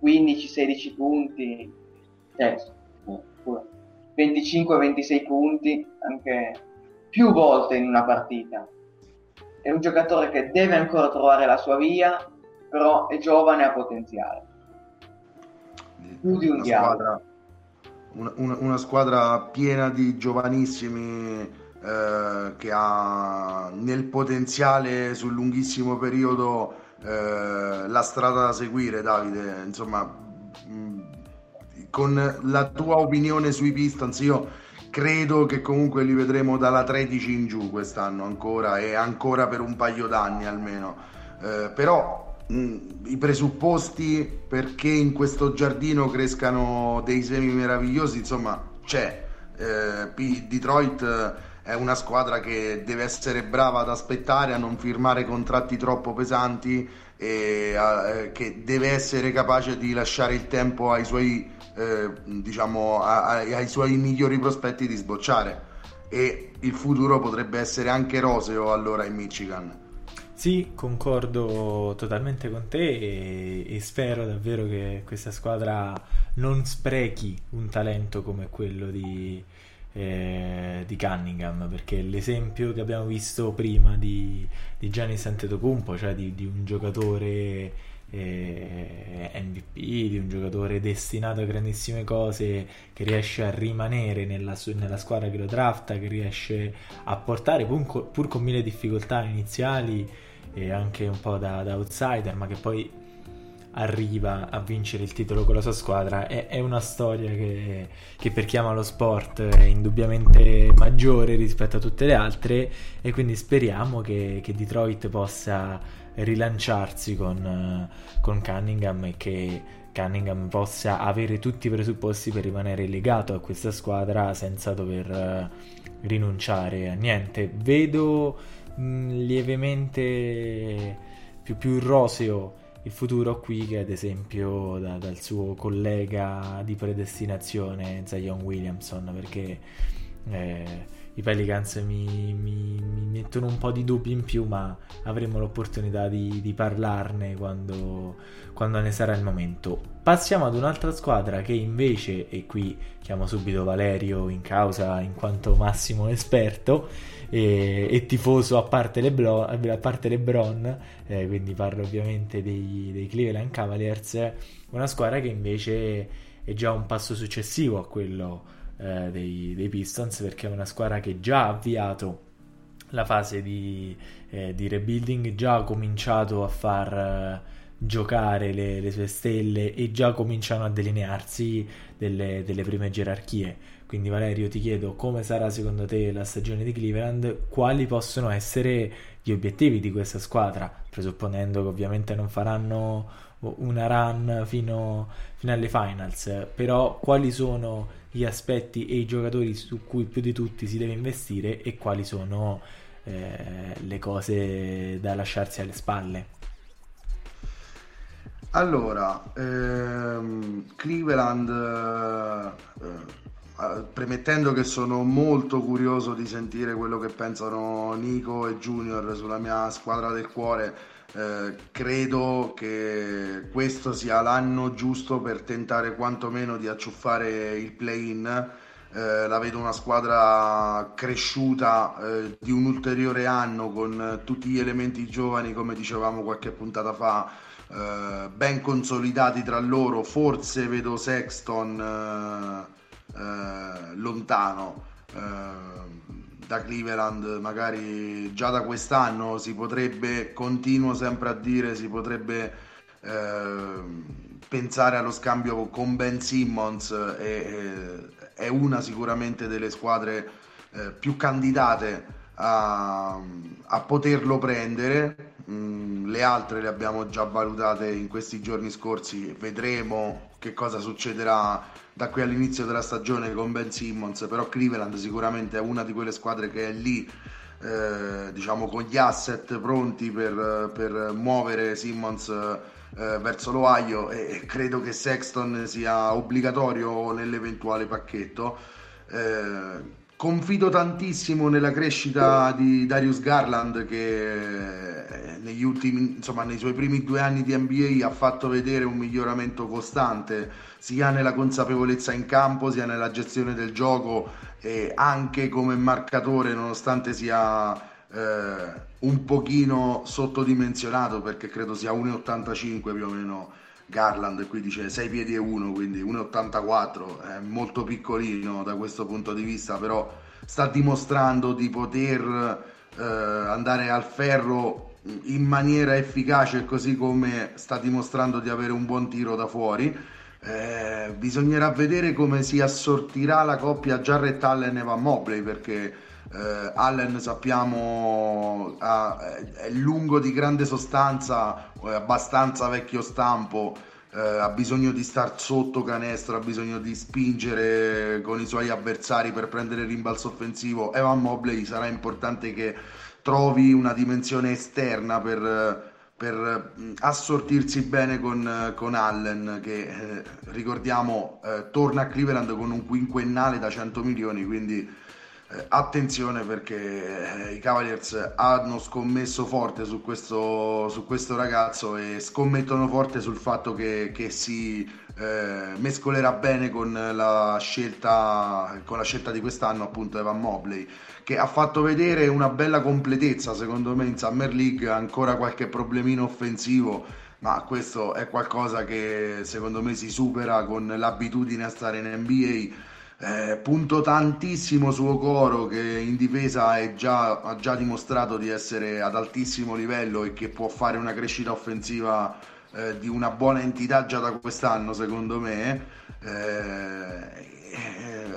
15-16 punti, eh, 25-26 punti, anche più volte in una partita. È un giocatore che deve ancora trovare la sua via, però è giovane e ha potenziale. Più di un una squadra, una, una, una, squadra piena di giovanissimi eh, che ha nel potenziale sul lunghissimo periodo eh, la strada da seguire, Davide. Insomma, mh, con la tua opinione sui Pistons, io credo che comunque li vedremo dalla 13 in giù quest'anno ancora e ancora per un paio d'anni almeno. Eh, però Mm, i presupposti perché in questo giardino crescano dei semi meravigliosi, insomma, c'è. Eh, Detroit è una squadra che deve essere brava ad aspettare, a non firmare contratti troppo pesanti e a, eh, che deve essere capace di lasciare il tempo ai suoi, eh, diciamo, a, ai suoi migliori prospetti di sbocciare. E il futuro potrebbe essere anche roseo allora in Michigan. Sì, concordo totalmente con te e, e, spero davvero che questa squadra non sprechi un talento come quello di, eh, di Cunningham, perché l'esempio che abbiamo visto prima di, di Gianni Santetocumpo, cioè di, di un giocatore eh, MVP, di un giocatore destinato a grandissime cose, che riesce a rimanere nella, nella squadra che lo drafta, che riesce a portare pur, pur con mille difficoltà iniziali e anche un po' da, da outsider, ma che poi arriva a vincere il titolo con la sua squadra è, è una storia che, che, per chi ama lo sport è indubbiamente maggiore rispetto a tutte le altre e quindi speriamo che, che Detroit possa rilanciarsi con, con Cunningham e che Cunningham possa avere tutti i presupposti per rimanere legato a questa squadra senza dover eh, rinunciare a niente. Vedo mh, lievemente più, più roseo il futuro qui che ad esempio da, dal suo collega di predestinazione Zion Williamson perché eh, i Pelicans mi, mi, mi, mettono un po' di dubbi in più ma avremo l'opportunità di, di parlarne quando, quando, ne sarà il momento. Passiamo ad un'altra squadra che invece e qui chiamo subito Valerio in causa in quanto massimo esperto e, e tifoso a parte Lebron, a parte Lebron eh, quindi parlo ovviamente dei, dei Cleveland Cavaliers, una squadra che invece è già un passo successivo a quello eh, dei, dei, Pistons perché è una squadra che già ha avviato la fase di, eh, di rebuilding, già ha cominciato a far eh, giocare le, le, sue stelle e già cominciano a delinearsi delle, delle prime gerarchie quindi Valerio ti chiedo come sarà secondo te la stagione di Cleveland, quali possono essere gli obiettivi di questa squadra, presupponendo che ovviamente non faranno una run fino, fino alle finals, però quali sono gli aspetti e i giocatori su cui più di tutti si deve investire e quali sono eh, le cose da lasciarsi alle spalle? Allora, ehm, Cleveland... Eh, premettendo che sono molto curioso di sentire quello che pensano Nico e Junior sulla mia squadra del cuore, eh, credo che questo sia l'anno giusto per tentare quantomeno di acciuffare il play-in. Eh, la vedo una squadra cresciuta eh, di un ulteriore anno con tutti gli elementi giovani, come dicevamo qualche puntata fa, eh, ben consolidati tra loro. Forse vedo Sexton eh, lontano eh, da Cleveland, magari già da quest'anno si potrebbe, continuo sempre a dire, si potrebbe eh, pensare allo scambio con Ben Simmons e, è una sicuramente delle squadre eh, più candidate a, a poterlo prendere. Mm, le altre le abbiamo già valutate in questi giorni scorsi, vedremo che cosa succederà da qui all'inizio della stagione con Ben Simmons, però Cleveland sicuramente è una di quelle squadre che è lì, eh, diciamo, con gli asset pronti per, per muovere Simmons eh, verso l'Ohio e credo che Sexton sia obbligatorio nell'eventuale pacchetto. Eh, Confido tantissimo nella crescita di Darius Garland che eh, negli ultimi, insomma, nei suoi primi due anni di NBA ha fatto vedere un miglioramento costante sia nella consapevolezza in campo sia nella gestione del gioco e anche come marcatore nonostante sia eh, un pochino sottodimensionato perché credo sia 1,85 più o meno Garland qui dice 6 piedi e 1 quindi 1,84 è molto piccolino da questo punto di vista però sta dimostrando di poter eh, andare al ferro in maniera efficace così come sta dimostrando di avere un buon tiro da fuori. Eh, bisognerà vedere come si assortirà la coppia Jarrett Allen e Van Mobley perché eh, Allen sappiamo ha, è lungo di grande sostanza, è abbastanza vecchio stampo, eh, ha bisogno di star sotto canestro, ha bisogno di spingere con i suoi avversari per prendere il rimbalzo offensivo. Evan Mobley sarà importante che trovi una dimensione esterna per, per assortirsi bene con, con Allen che eh, ricordiamo eh, torna a Cleveland con un quinquennale da 100 milioni quindi attenzione perché eh, i Cavaliers hanno scommesso forte su questo, su questo ragazzo e scommettono forte sul fatto che, che si eh, mescolerà bene con la, scelta, con la scelta di quest'anno appunto Evan Mobley che ha fatto vedere una bella completezza secondo me in Summer League ancora qualche problemino offensivo ma questo è qualcosa che secondo me si supera con l'abitudine a stare in NBA eh, punto tantissimo su Okoro che in difesa già, ha già dimostrato di essere ad altissimo livello e che può fare una crescita offensiva eh, di una buona entità già da quest'anno, secondo me. Eh,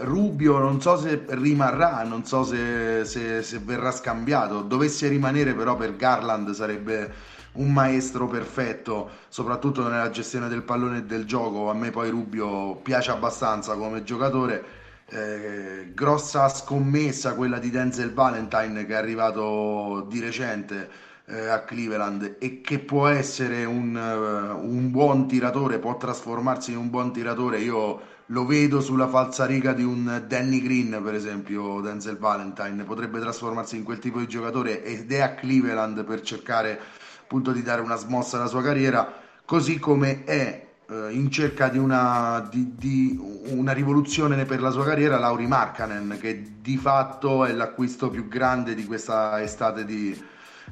Rubio non so se rimarrà, non so se, se, se, verrà scambiato. Dovesse rimanere, però, per Garland sarebbe un maestro perfetto, soprattutto nella gestione del pallone e del gioco. A me poi Rubio piace abbastanza come giocatore. Eh, grossa scommessa quella di Denzel Valentine che è arrivato di recente eh, a Cleveland e che può essere un, uh, un buon tiratore, può trasformarsi in un buon tiratore. Io lo vedo sulla falsariga di un Danny Green, per esempio, Denzel Valentine, potrebbe trasformarsi in quel tipo di giocatore ed è a Cleveland per cercare appunto di dare una smossa alla sua carriera, così come è eh, in cerca di una, di, di una, rivoluzione per la sua carriera Lauri Markkanen, che di fatto è l'acquisto più grande di questa estate di,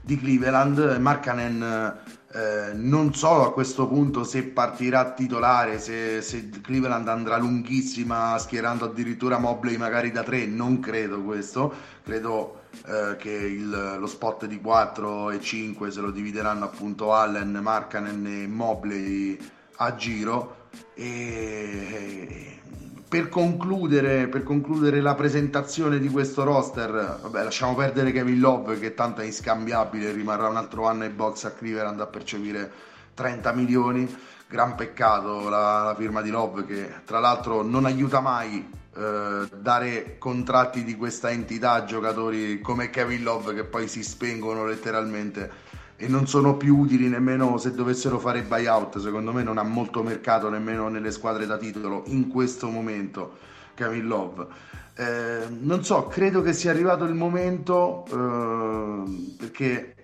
di Cleveland. Markkanen eh, non so a questo punto se partirà titolare, se, se, Cleveland andrà lunghissima schierando addirittura Mobley magari da 3, non credo questo, credo eh, che il, lo spot di 4 e 5 se lo divideranno appunto Allen, Markanen e Mobley a giro e per concludere, per concludere, la presentazione di questo roster, vabbè, lasciamo perdere Kevin Love che tanto è inscambiabile, rimarrà un altro anno in box a Cleveland a percepire 30 milioni. Gran peccato la, la firma di Love che tra l'altro non aiuta mai eh, dare contratti di questa entità a giocatori come Kevin Love che poi si spengono letteralmente e non sono più utili nemmeno se dovessero fare buyout. Secondo me non ha molto mercato nemmeno nelle squadre da titolo in questo momento. Kevin Love. Eh, non so, credo che sia arrivato il momento eh, perché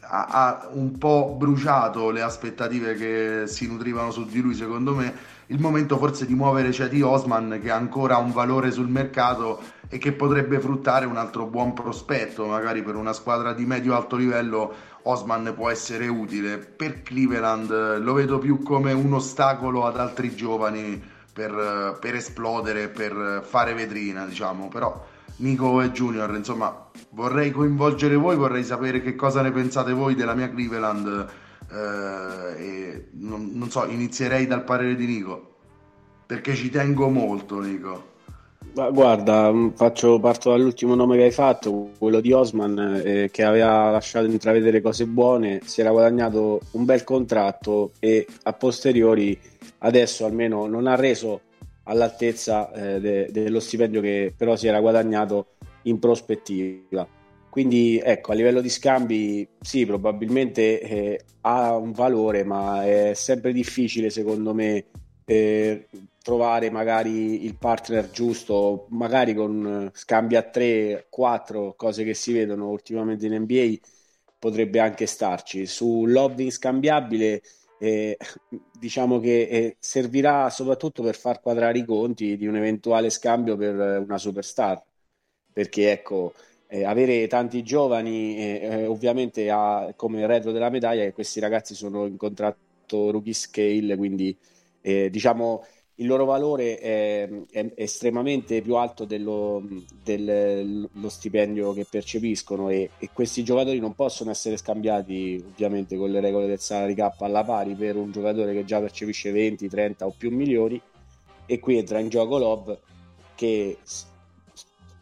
ha, ha, un po' bruciato le aspettative che si nutrivano su di lui, secondo me. Il momento forse di muovere Ceti Osman che ha ancora un valore sul mercato e che potrebbe fruttare un altro buon prospetto, magari per una squadra di medio-alto livello Osman può essere utile. Per Cleveland lo vedo più come un ostacolo ad altri giovani per, per esplodere, per fare vetrina, diciamo. Però Nico e Junior, insomma, vorrei coinvolgere voi, vorrei sapere che cosa ne pensate voi della mia Cleveland. Eh, non, non so, inizierei dal parere di Nico perché ci tengo molto, Nico. Guarda, mm, faccio, parto dall'ultimo nome che hai fatto, quello di Osman, eh, che aveva lasciato intravedere cose buone, si era guadagnato un bel contratto e a posteriori adesso almeno non ha reso all'altezza eh, de- dello stipendio che però si era guadagnato in prospettiva. Quindi ecco, a livello di scambi sì, probabilmente eh, ha un valore, ma è sempre difficile secondo me eh, trovare magari il partner giusto, magari con scambi a 3, 4, cose che si vedono ultimamente in NBA, potrebbe anche starci. Su Loving scambiabile, eh, diciamo che eh, servirà soprattutto per far quadrare i conti di un eventuale scambio per una superstar, perché ecco, eh, avere tanti giovani eh, eh, ovviamente ha come retro della medaglia che questi ragazzi sono in contratto rookie scale, quindi diciamo il loro valore è, è estremamente più alto dello, dello stipendio che percepiscono e, e, questi giocatori non possono essere scambiati ovviamente con le regole del salary cap alla pari per un giocatore che già percepisce 20, 30 o più milioni e qui entra in gioco Love che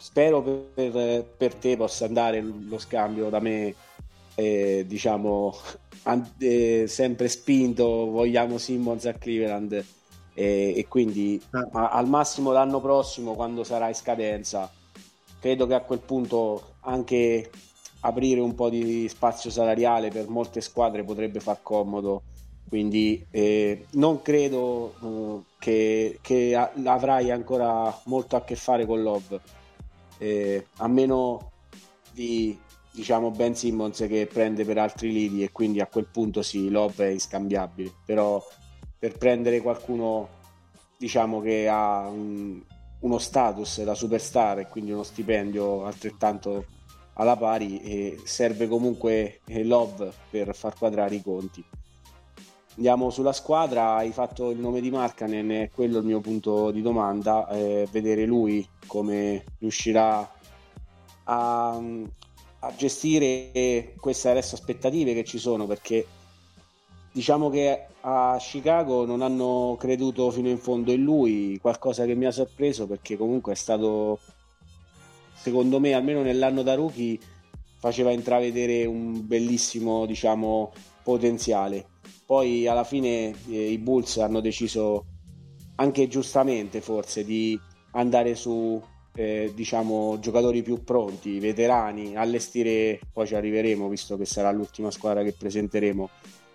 spero per, per te possa andare lo scambio da me eh, diciamo [LAUGHS] eh, sempre spinto vogliamo Simmons a Cleveland e, e quindi eh. al massimo l'anno prossimo quando sarà in scadenza credo che a quel punto anche aprire un po' di spazio salariale per molte squadre potrebbe far comodo quindi eh, non credo eh, che, che a, avrai ancora molto a che fare con Love eh, a meno di diciamo Ben Simmons che prende per altri lidi e quindi a quel punto sì Love è inscambiabile però per prendere qualcuno diciamo che ha un, uno status da superstar e quindi uno stipendio altrettanto alla pari e serve comunque eh, Love per far quadrare i conti. Andiamo sulla squadra, hai fatto il nome di Markanen, è quello il mio punto di domanda, eh, vedere lui come riuscirà a, a gestire queste adesso aspettative che ci sono perché diciamo che a Chicago non hanno creduto fino in fondo in lui, qualcosa che mi ha sorpreso perché comunque è stato, secondo me, almeno nell'anno da rookie, faceva intravedere un bellissimo, diciamo, potenziale. Poi alla fine eh, i Bulls hanno deciso, anche giustamente forse, di andare su eh, diciamo giocatori più pronti, veterani, allestire, poi ci arriveremo visto che sarà l'ultima squadra che presenteremo,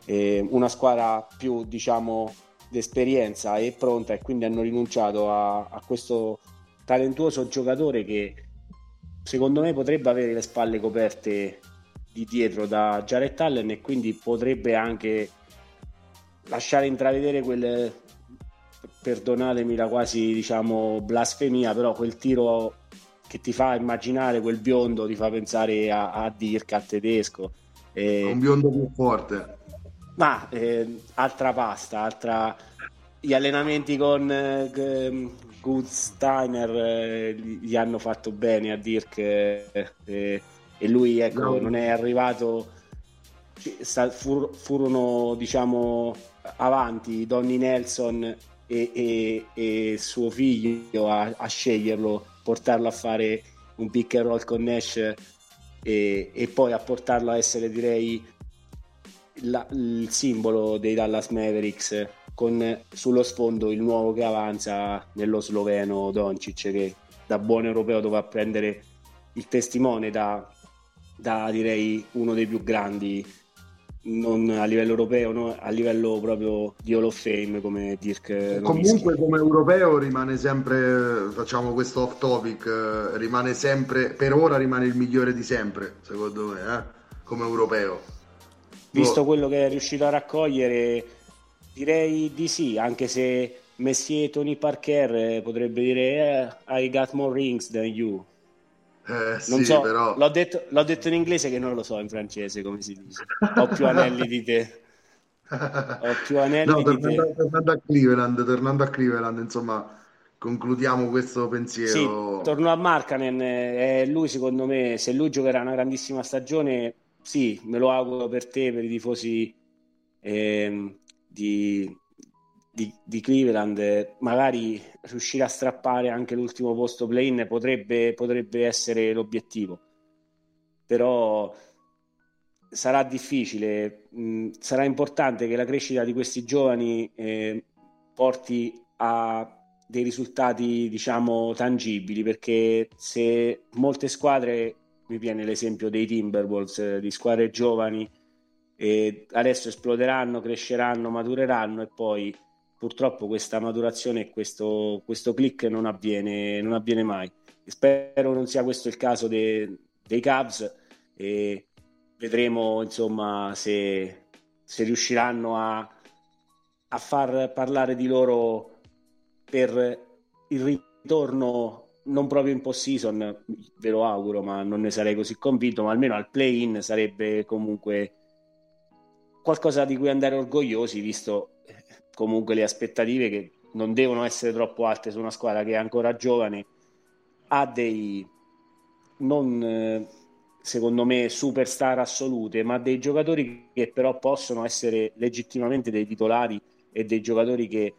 eh, una squadra più diciamo d'esperienza e pronta e quindi hanno rinunciato a, a questo talentuoso giocatore che secondo me potrebbe avere le spalle coperte di dietro da Jared Allen e quindi potrebbe anche lasciare intravedere quel perdonatemi la quasi diciamo blasfemia, però quel tiro che ti fa immaginare quel biondo ti fa pensare a, a Dirk, al tedesco. E... Un biondo più forte. Ma eh, altra pasta, altra... gli allenamenti con eh, Gutsteiner eh, gli hanno fatto bene a Dirk eh, e lui ecco, no. non è arrivato furono diciamo avanti Donny Nelson e, e, e suo figlio a, a, sceglierlo, portarlo a fare un pick and roll con Nash e, e poi a portarlo a essere direi la, il simbolo dei Dallas Mavericks con sullo sfondo il nuovo che avanza nello sloveno Doncic che da buon europeo dovrà prendere il testimone da, da direi uno dei più grandi non a livello europeo, no? a livello proprio di Hall of Fame come Dirk. Comunque come europeo rimane sempre, facciamo questo off topic, rimane sempre, per ora rimane il migliore di sempre, secondo me, eh? come europeo. Visto oh. quello che è riuscito a raccogliere, direi di sì, anche se Messier Tony Parker potrebbe dire eh, I got more rings than you eh, non sì, so, però... l'ho, detto, l'ho detto in inglese che non lo so in francese come si dice. Ho più anelli di te. Ho più anelli no, di tornando, te. Tornando a Cleveland, tornando a Cleveland, insomma, concludiamo questo pensiero. Sì, torno a Markanen, eh, lui secondo me, se lui giocherà una grandissima stagione, sì, me lo auguro per te, per i tifosi eh, di, di, di, Cleveland, magari riuscire a strappare anche l'ultimo posto play-in potrebbe, potrebbe essere l'obiettivo. Però sarà difficile, mh, sarà importante che la crescita di questi giovani eh, porti a dei risultati diciamo tangibili perché se molte squadre mi viene l'esempio dei Timberwolves di squadre giovani adesso esploderanno, cresceranno, matureranno e poi purtroppo questa maturazione e questo, questo click non avviene, non avviene mai. Spero non sia questo il caso de, dei Cavs e vedremo insomma se, se riusciranno a, a far parlare di loro per il ritorno non proprio in post-season, ve lo auguro, ma non ne sarei così convinto, ma almeno al play-in sarebbe comunque qualcosa di cui andare orgogliosi, visto comunque le aspettative che non devono essere troppo alte su una squadra che è ancora giovane, ha dei non eh, secondo me superstar assolute, ma dei giocatori che però possono essere legittimamente dei titolari e dei giocatori che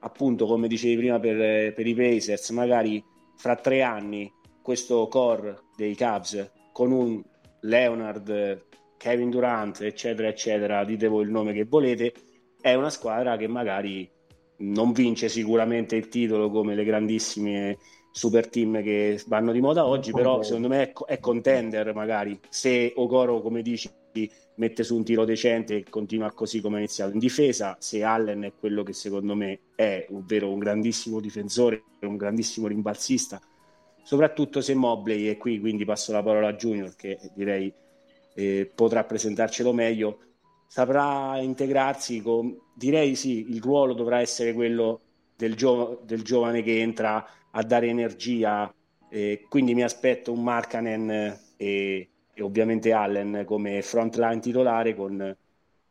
appunto come dicevi prima per, per i Pacers magari fra tre anni questo core dei Cavs con un Leonard, Kevin Durant eccetera eccetera dite voi il nome che volete è una squadra che magari non vince sicuramente il titolo come le grandissime super team che vanno di moda oggi, però secondo me è, è contender magari. Se Okoro, come dici, mette su un tiro decente e continua così come ha iniziato in difesa, se Allen è quello che secondo me è, ovvero un grandissimo difensore, un grandissimo rimbalzista, soprattutto se Mobley è qui, quindi passo la parola a Junior che direi eh, potrà presentarcelo meglio, saprà integrarsi con, direi sì, il ruolo dovrà essere quello del, gio- del giovane che entra a dare energia, eh, quindi mi aspetto un Markanen e, e, ovviamente Allen come frontline titolare con,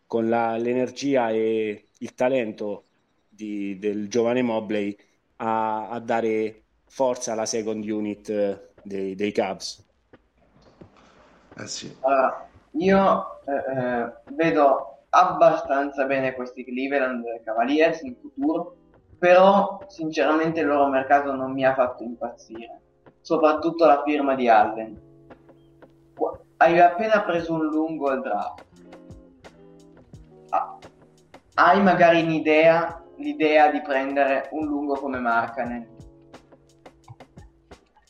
con la, l'energia e il talento di, del giovane Mobley a, a, dare forza alla second unit dei, dei Cubs. Eh sì. Uh, io eh, eh, vedo abbastanza bene questi Cleveland Cavaliers in futuro, però sinceramente il loro mercato non mi ha fatto impazzire, soprattutto la firma di Allen. Hai appena preso un lungo al draft. Ah, hai magari un'idea, l'idea di prendere un lungo come Markanen.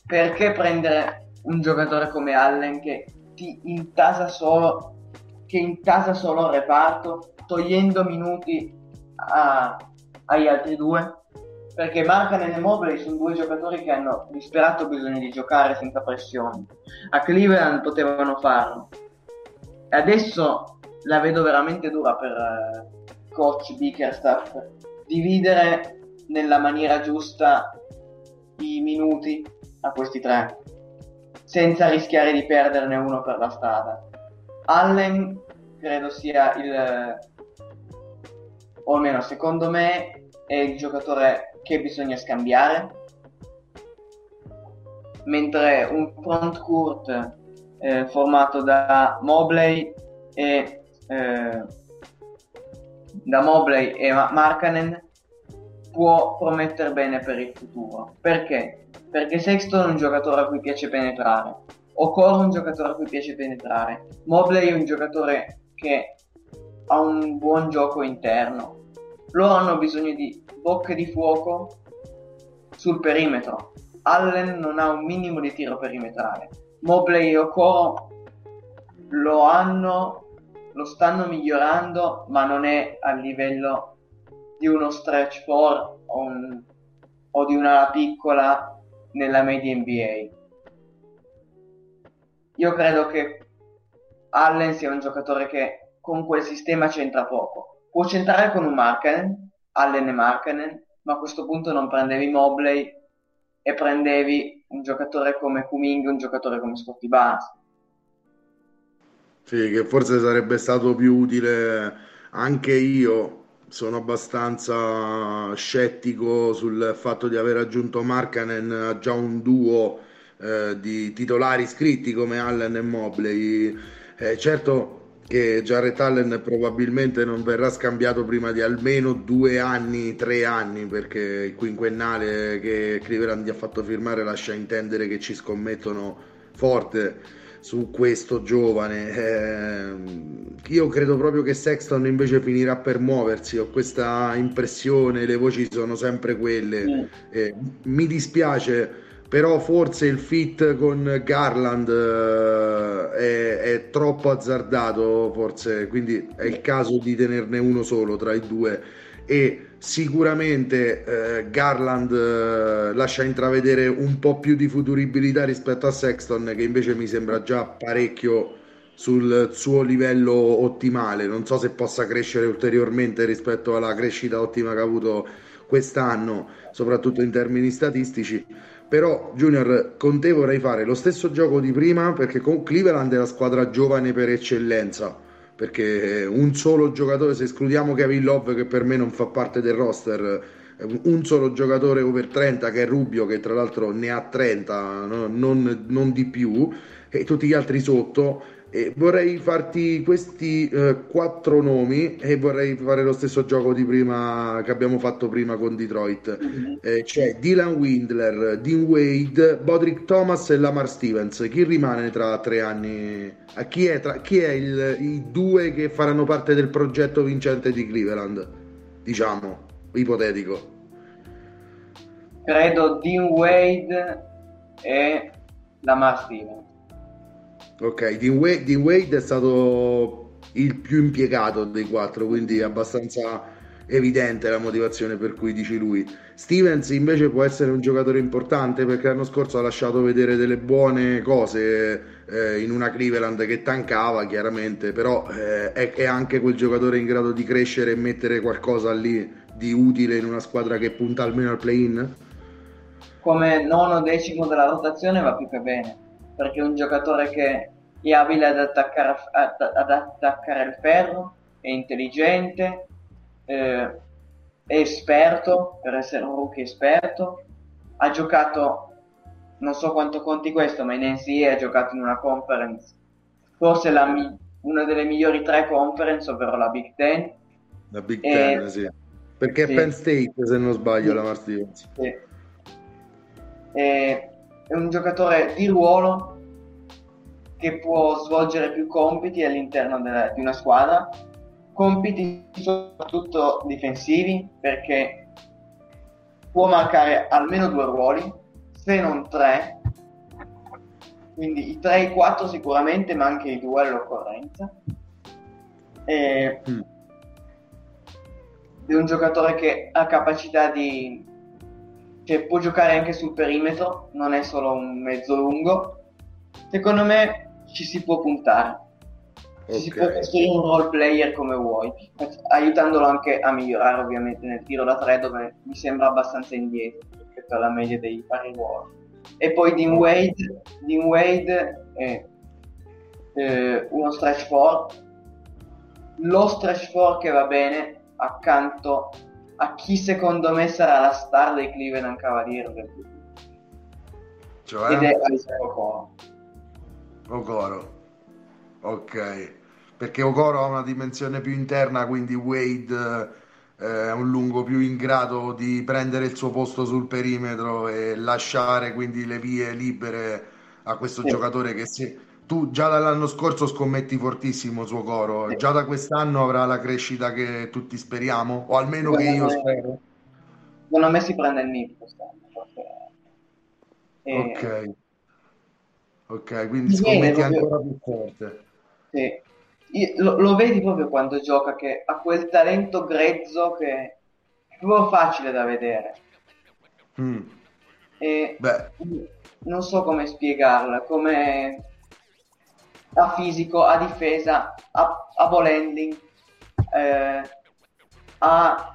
Perché prendere un giocatore come Allen che ti intasa solo che intasa solo il reparto togliendo minuti a, agli altri due? Perché Markanen e Mobley sono due giocatori che hanno disperato bisogno di giocare senza pressioni. A Cleveland potevano farlo. E adesso la vedo veramente dura per uh, coach Bickerstaff. Dividere nella maniera giusta i minuti a questi tre senza rischiare di perderne uno per la strada. Allen credo sia il o almeno secondo me è il giocatore che bisogna scambiare. Mentre un front court eh, formato da Mobley e eh, da Mobley e Markanen può promettere bene per il futuro perché? perché Sexton è un giocatore a cui piace penetrare Okoro è un giocatore a cui piace penetrare. Mobley è un giocatore che ha un buon gioco interno. Loro hanno bisogno di bocche di fuoco sul perimetro. Allen non ha un minimo di tiro perimetrale. Mobley e Okoro lo hanno, lo stanno migliorando, ma non è a livello di uno stretch 4 o, un, o di una piccola nella media NBA io credo che Allen sia un giocatore che con quel sistema c'entra poco. Può centrare con un Markkanen, Allen e Markkanen, ma a questo punto non prendevi Mobley e prendevi un giocatore come Kuming, un giocatore come Scotty Barnes. Sì, che forse sarebbe stato più utile anche io. Sono abbastanza scettico sul fatto di aver aggiunto Markkanen a già un duo eh, di titolari iscritti come Allen e Mobley. Eh, certo che Jarrett Allen probabilmente non verrà scambiato prima di almeno due anni, tre anni, perché il quinquennale che Cleveland gli ha fatto firmare lascia intendere che ci scommettono forte su questo giovane. Eh, io credo proprio che Sexton invece finirà per muoversi, ho questa impressione, le voci sono sempre quelle. Eh, mi dispiace però forse il fit con Garland uh, è, è, troppo azzardato, forse, quindi è il caso di tenerne uno solo tra i due e sicuramente uh, Garland uh, lascia intravedere un po' più di futuribilità rispetto a Sexton che invece mi sembra già parecchio sul suo livello ottimale, non so se possa crescere ulteriormente rispetto alla crescita ottima che ha avuto quest'anno, soprattutto in termini statistici. Però Junior con te vorrei fare lo stesso gioco di prima perché con Cleveland è la squadra giovane per eccellenza perché un solo giocatore se escludiamo Kevin Love che per me non fa parte del roster un solo giocatore over 30 che è Rubio che tra l'altro ne ha 30 no? non, non di più e tutti gli altri sotto vorrei farti questi eh, quattro nomi e vorrei fare lo stesso gioco di prima che abbiamo fatto prima con Detroit. Mm-hmm. Eh, c'è Dylan Windler, Dean Wade, Bodrick Thomas e Lamar Stevens. Chi rimane tra tre anni? A chi è, tra, chi è il, i due che faranno parte del progetto vincente di Cleveland? Diciamo, ipotetico. Credo Dean Wade e Lamar Stevens. Ok, Dean Wade, Dean Wade è stato il più impiegato dei quattro, quindi è abbastanza evidente la motivazione per cui dici lui. Stevens invece può essere un giocatore importante perché l'anno scorso ha lasciato vedere delle buone cose eh, in una Cleveland che tancava chiaramente, però eh, è, è, anche quel giocatore in grado di crescere e mettere qualcosa lì di utile in una squadra che punta almeno al play-in? Come nono decimo della rotazione va più che bene perché è un giocatore che è abile ad attaccare, ad, ad attaccare il ferro, è intelligente, eh, è esperto, per essere un rookie esperto, ha giocato, non so quanto conti questo, ma in NCAA ha giocato in una conference, forse la, una delle migliori tre conference, ovvero la Big Ten. La Big Ten, e... sì. Perché sì. è Penn State, se non sbaglio, sì. la Mars Stevens. Sì. E... È un giocatore di ruolo che può svolgere più compiti all'interno de- di una squadra, compiti soprattutto difensivi, perché può marcare almeno due ruoli, se non tre, quindi i 3 e i 4 sicuramente, ma anche i 2 all'occorrenza. E... Mm. È un giocatore che ha capacità di... che può giocare anche sul perimetro, non è solo un mezzo lungo. Secondo me ci si può puntare. Okay. Si può costruire un role player come vuoi, aiutandolo anche a migliorare ovviamente nel tiro da 3 dove mi sembra abbastanza indietro rispetto alla media dei vari ruoli. E poi Dean Wade, Dean Wade è eh, uno stretch 4, lo stretch 4 che va bene accanto a chi secondo me sarà la star dei Cleveland Cavaliers del. Cioè? Ed è Isaac Okoro. Okoro. Ok. Perché Okoro ha una dimensione più interna, quindi Wade eh, un lungo più in grado di prendere il suo posto sul perimetro e lasciare quindi le vie libere a questo sì. giocatore che se tu già dall'anno scorso scommetti fortissimo suo coro, già da quest'anno avrà la crescita che tutti speriamo, o almeno che io spero. Secondo me si prende il NIP quest'anno. E... Ok. Ok, quindi scommetti ancora più forte. Sì lo, lo, vedi proprio quando gioca che ha quel talento grezzo che è proprio facile da vedere. Mm. E Beh. non so come spiegarla, come a fisico, a difesa, a, a ball handling, eh, a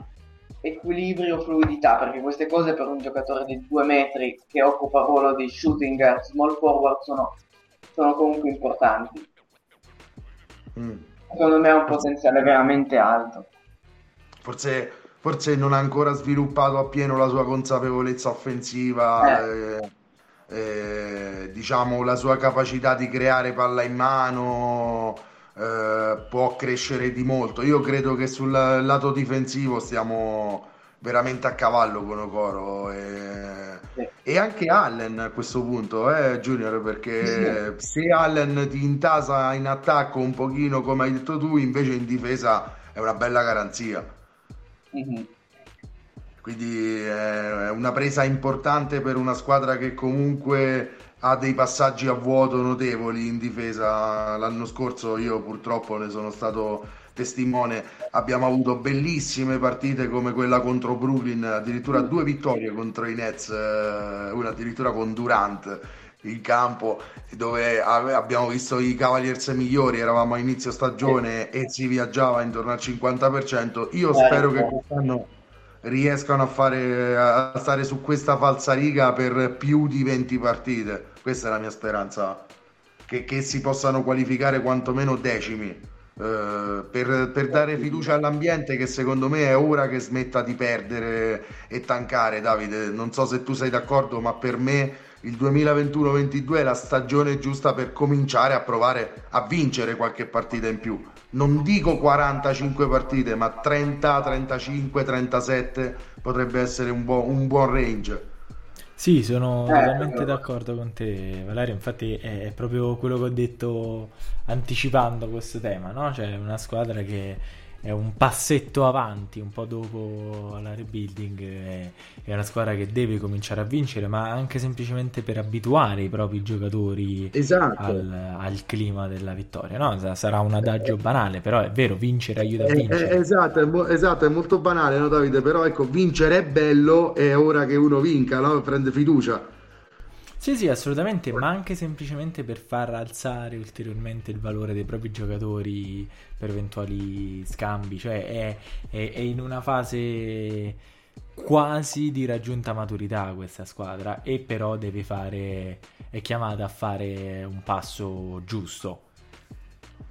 equilibrio, fluidità, perché queste cose per un giocatore di due metri che occupa il ruolo di shooting guard, small forward sono, sono comunque importanti. Mm. Secondo me ha un potenziale veramente alto. Forse, forse non ha ancora sviluppato appieno la sua consapevolezza offensiva. Eh. Eh, eh, diciamo la sua capacità di creare palla in mano eh, può crescere di molto. Io credo che sul lato difensivo stiamo veramente a cavallo con Okoro e, sì. e anche Allen a questo punto, eh, Junior, perché sì. se Allen ti intasa in attacco un pochino come hai detto tu, invece in difesa è una bella garanzia. Mm-hmm. Quindi è una presa importante per una squadra che comunque ha dei passaggi a vuoto notevoli in difesa. L'anno scorso io purtroppo ne sono stato testimone. Abbiamo avuto bellissime partite come quella contro Brooklyn, addirittura due vittorie contro i Nets, eh, una addirittura con Durant in campo dove abbiamo visto i Cavaliers migliori, eravamo a inizio stagione e si viaggiava intorno al 50%. Io spero che quest'anno riescano a, fare, a stare su questa falsa riga per più di 20 partite. Questa è la mia speranza, che, che si possano qualificare quantomeno decimi. Uh, per, per, dare fiducia all'ambiente che secondo me è ora che smetta di perdere e tancare Davide non so se tu sei d'accordo ma per me il 2021-22 è la stagione giusta per cominciare a provare a vincere qualche partita in più non dico 45 partite ma 30, 35, 37 potrebbe essere un, buon, un buon range sì, sono eh, totalmente d'accordo con te, Valerio. Infatti, è proprio quello che ho detto anticipando questo tema, no? Cioè, una squadra che è un passetto avanti, un po' dopo la rebuilding, è, è, una squadra che deve cominciare a vincere, ma anche semplicemente per abituare i propri giocatori esatto. al, al, clima della vittoria. No? Sarà un adagio banale, però è vero, vincere aiuta a eh, vincere. Eh, esatto, è, mo- esatto, è molto banale, no Davide? Però ecco, vincere è bello, è ora che uno vinca, no? prende fiducia. Sì, sì, assolutamente, ma anche semplicemente per far alzare ulteriormente il valore dei propri giocatori per eventuali scambi, cioè è, è, è in una fase quasi di raggiunta maturità questa squadra e però deve fare, è chiamata a fare un passo giusto.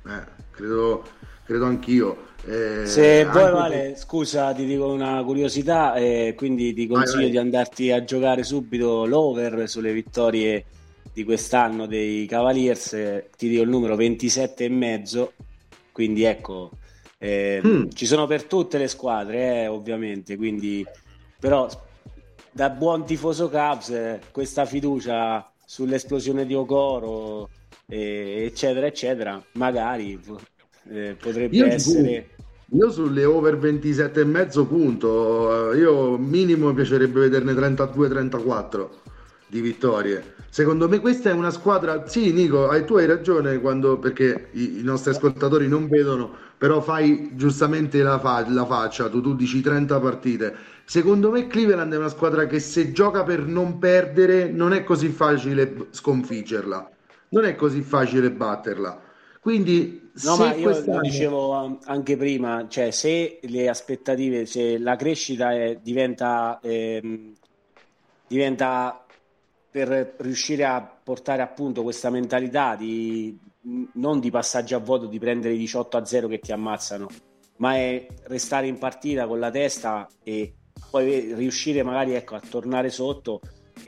Eh, credo, credo anch'io. Eh, Se vuoi, Vale, scusa, ti dico una curiosità, eh, quindi ti consiglio vai, vai. di andarti a giocare subito l'over sulle vittorie di quest'anno dei Cavaliers. Ti dico il numero 27 e mezzo quindi ecco, mm. ci sono per tutte le squadre, eh, ovviamente, quindi però da buon tifoso Cavs eh, questa fiducia sull'esplosione di Okoro, eccetera, eccetera, magari eh, potrebbe io essere... Io sulle over 27 e mezzo punto, io minimo mi piacerebbe vederne 32-34 di vittorie. Secondo me questa è una squadra, sì Nico, hai, tu hai ragione quando, perché i, i nostri ascoltatori non vedono, però fai giustamente la, fa, la faccia, tu, tu dici 30 partite. Secondo me Cleveland è una squadra che se gioca per non perdere non è così facile sconfiggerla, non è così facile batterla. Quindi, no, ma io quest'anno... lo dicevo anche prima, cioè se le aspettative, se la crescita è, diventa, eh, diventa per riuscire a portare appunto questa mentalità di non di passaggio a voto, di prendere 18 a 0 che ti ammazzano, ma è restare in partita con la testa e poi riuscire magari ecco, a tornare sotto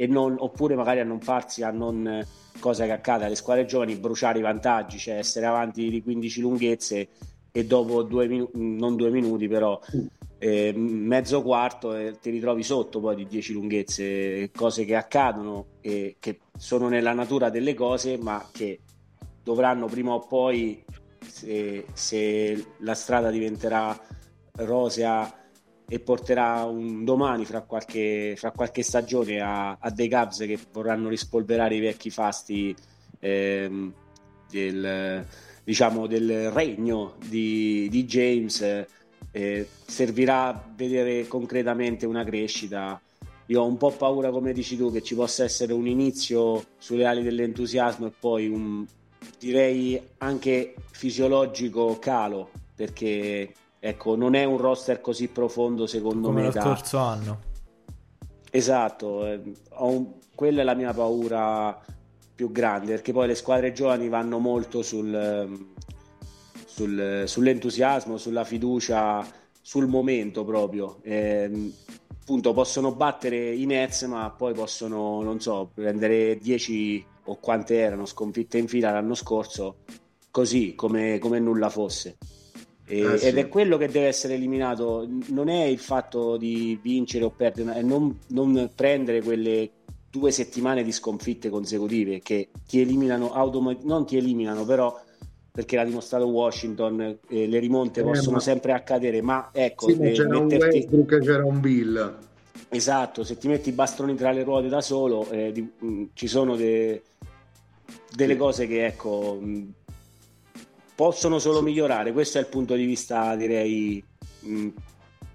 non, oppure magari a non farsi a non cosa che accade alle squadre giovani, bruciare i vantaggi, cioè essere avanti di 15 lunghezze e dopo due minuti, non due minuti però, eh, mezzo quarto e ti ritrovi sotto poi di 10 lunghezze, cose che accadono e che sono nella natura delle cose, ma che dovranno prima o poi, se, se la strada diventerà rosea e porterà un domani fra qualche, fra qualche stagione a, a, dei Cubs che vorranno rispolverare i vecchi fasti ehm, del, diciamo, del regno di, di James eh, servirà vedere concretamente una crescita. Io ho un po' paura come dici tu che ci possa essere un inizio sulle ali dell'entusiasmo e poi un direi anche fisiologico calo perché ecco, non è un roster così profondo secondo Come me. Come lo da... scorso anno. Esatto, eh, un... quella è la mia paura più grande, perché poi le squadre giovani vanno molto sul, ehm, sul, sull'entusiasmo, sulla fiducia, sul momento proprio. Eh, appunto possono battere i Nets, ma poi possono, non so, prendere 10 o quante erano sconfitte in fila l'anno scorso, così come, come nulla fosse. E, eh sì. Ed è quello che deve essere eliminato, non è il fatto di vincere o perdere, è non, non prendere quelle due settimane di sconfitte consecutive che ti eliminano automaticamente, non ti eliminano però perché l'ha dimostrato Washington, eh, le rimonte eh, possono ma... sempre accadere, ma ecco, sì, eh, c'era metterti... un c'era un Bill. Esatto, se ti metti i bastoni tra le ruote da solo, eh, di, mh, mm, ci sono de... delle cose che ecco, mh, mm, possono solo migliorare. Questo è il punto di vista, direi, mh,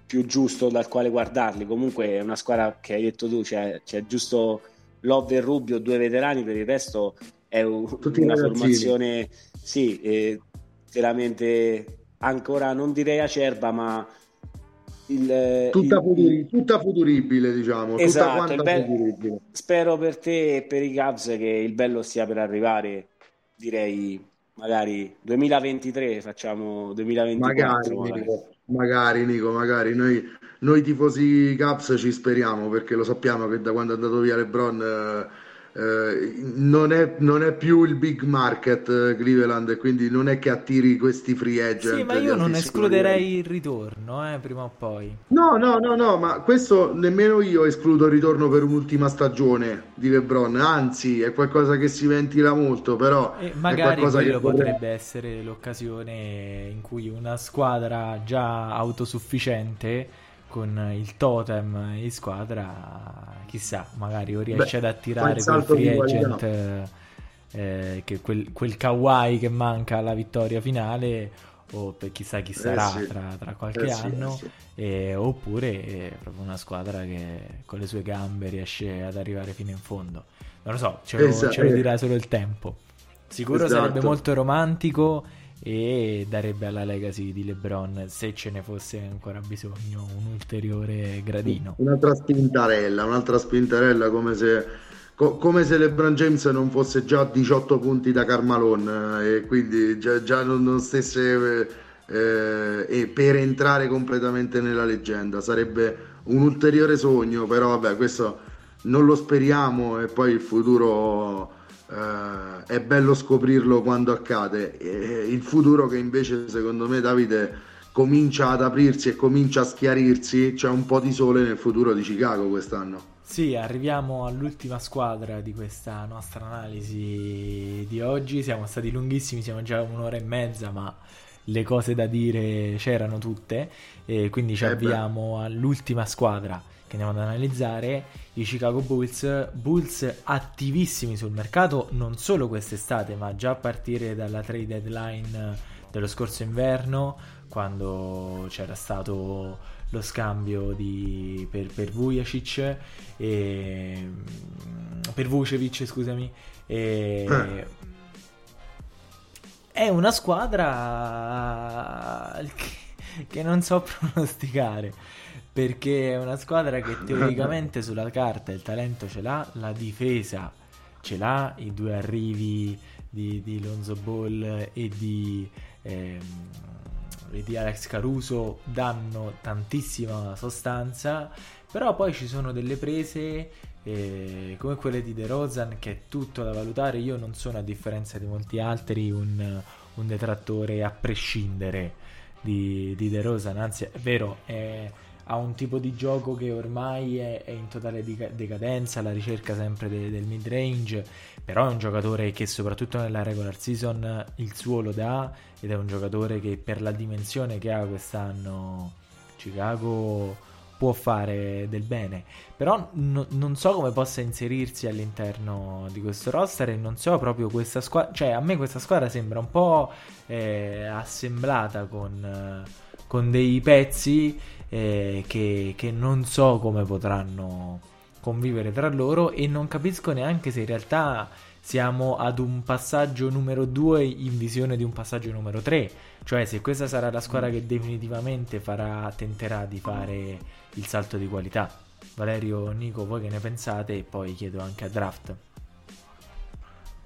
più giusto dal quale guardarli. Comunque è una squadra che hai detto tu, c'è, c'è giusto Love e Rubio, due veterani, per il resto è un, una formazione, sì, eh, veramente ancora non direi acerba, ma il, tutta, il, futuri, tutta, futuribile, diciamo. Esatto, tutta be- spero per te e per i Cavs che il bello stia per arrivare, direi magari 2023 facciamo 2024 magari, magari. Nico, magari, Nico, magari. Noi, noi tifosi Caps ci speriamo perché lo sappiamo che da quando è andato via LeBron eh, eh, non, è, non, è, più il big market eh, Cleveland, quindi non è che attiri questi free agent. Sì, ma io non escluderei il ritorno, eh, prima o poi. No, no, no, no, ma questo nemmeno io escludo il ritorno per un'ultima stagione di LeBron, anzi è qualcosa che si ventila molto, però... E magari quello potrebbe essere l'occasione in cui una squadra già autosufficiente con il totem in squadra, chissà, magari o riesce Beh, ad attirare quel free agent, eh, che quel, quel kawaii che manca alla vittoria finale, o per chissà chi eh sarà eh sì. tra, tra, qualche eh anno, sì, eh oppure è proprio una squadra che con le sue gambe riesce ad arrivare fino in fondo. Non lo so, ce lo, esatto. ce lo dirà solo il tempo. Sicuro esatto. sarebbe molto romantico e darebbe alla legacy di LeBron, se ce ne fosse ancora bisogno, un ulteriore gradino. Un'altra spintarella, un'altra spintarella come se, co- come se LeBron James non fosse già a 18 punti da Carmalone eh, e quindi già, già non, non, stesse eh, e per entrare completamente nella leggenda. Sarebbe un ulteriore sogno, però vabbè, questo non lo speriamo e poi il futuro eh, è bello scoprirlo quando accade. E il futuro che invece secondo me Davide comincia ad aprirsi e comincia a schiarirsi, c'è un po' di sole nel futuro di Chicago quest'anno. Sì, arriviamo all'ultima squadra di questa nostra analisi di oggi. Siamo stati lunghissimi, siamo già un'ora e mezza, ma le cose da dire c'erano tutte. E quindi ci eh avviamo all'ultima squadra che andiamo ad analizzare, i Chicago Bulls. Bulls attivissimi sul mercato non solo quest'estate, ma già a partire dalla trade deadline dello scorso inverno, quando c'era stato lo scambio di, per, per Vujacic e per Vucevic scusami e, è una squadra che, che non so [LAUGHS] pronosticare perché è una squadra che teoricamente [LAUGHS] sulla carta il talento ce l'ha, la difesa ce l'ha, i due arrivi di, di Lonzo Ball e di, ehm, e di Alex Caruso danno tantissima sostanza, però poi ci sono delle prese eh, come quelle di De Rozan che è tutto da valutare, io non sono a differenza di molti altri un, un detrattore a prescindere di, di De Rozan, anzi è vero, è ha un tipo di gioco che ormai è, è in totale decadenza, la ricerca sempre de, del mid range, però è un giocatore che soprattutto nella regular season il suo lo dà ed è un giocatore che per la dimensione che ha quest'anno Chicago può fare del bene, però no, non so come possa inserirsi all'interno di questo roster e non so proprio questa squadra, cioè a me questa squadra sembra un po' eh, assemblata con, con dei pezzi eh, che, che non so come potranno convivere tra loro e non capisco neanche se in realtà siamo ad un passaggio numero 2 in visione di un passaggio numero 3 cioè se questa sarà la squadra che definitivamente farà, tenterà di fare il salto di qualità. Valerio, Nico, voi che ne pensate? E poi chiedo anche a Draft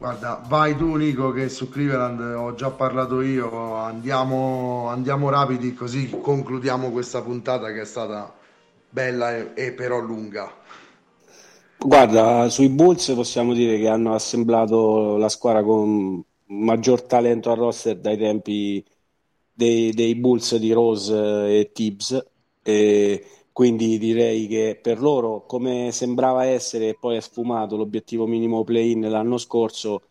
Guarda, vai tu Nico che su Cleveland ho già parlato io, andiamo, andiamo rapidi così concludiamo questa puntata che è stata bella e, e però lunga. Guarda, sui Bulls possiamo dire che hanno assemblato la squadra con maggior talento al roster dai tempi dei, dei Bulls di Rose e Tibbs e quindi direi che per loro, come sembrava essere e poi è sfumato l'obiettivo minimo play-in l'anno scorso,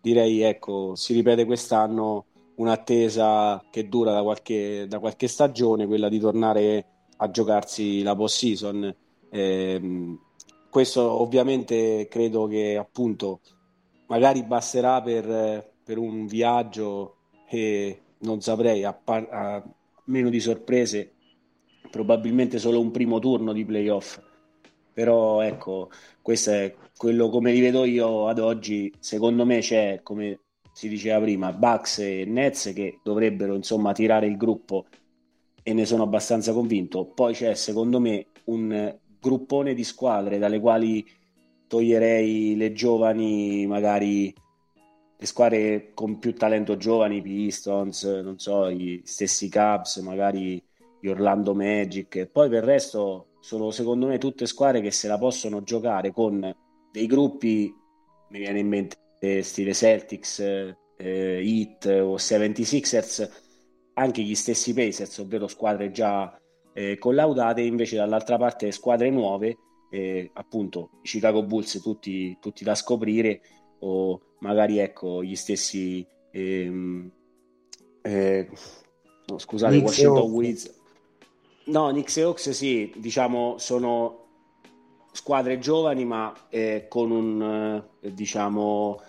direi ecco, si ripete quest'anno un'attesa che dura da qualche, da qualche stagione, quella di tornare a giocarsi la post-season. Eh, questo ovviamente credo che appunto magari basterà per, per un viaggio e non saprei, a, par- a meno di sorprese probabilmente solo un primo turno di playoff. Però ecco, questo è quello come li vedo io ad oggi. Secondo me c'è, come si diceva prima, Bucks e Nets che dovrebbero insomma tirare il gruppo e ne sono abbastanza convinto. Poi c'è secondo me un gruppone di squadre dalle quali toglierei le giovani, magari le squadre con più talento giovani, Pistons, non so, gli stessi Cubs, magari gli Orlando Magic. E poi per il resto sono secondo me tutte squadre che se la possono giocare con dei gruppi, mi viene in mente stile Celtics, eh, Heat o 76ers, anche gli stessi Pacers, ovvero squadre già eh, collaudate, invece dall'altra parte squadre nuove, eh, appunto i Chicago Bulls tutti, tutti, da scoprire o magari ecco gli stessi ehm, eh, no, scusate Washington Wizards No, Knicks e Hawks sì, diciamo sono squadre giovani ma eh, con un eh, diciamo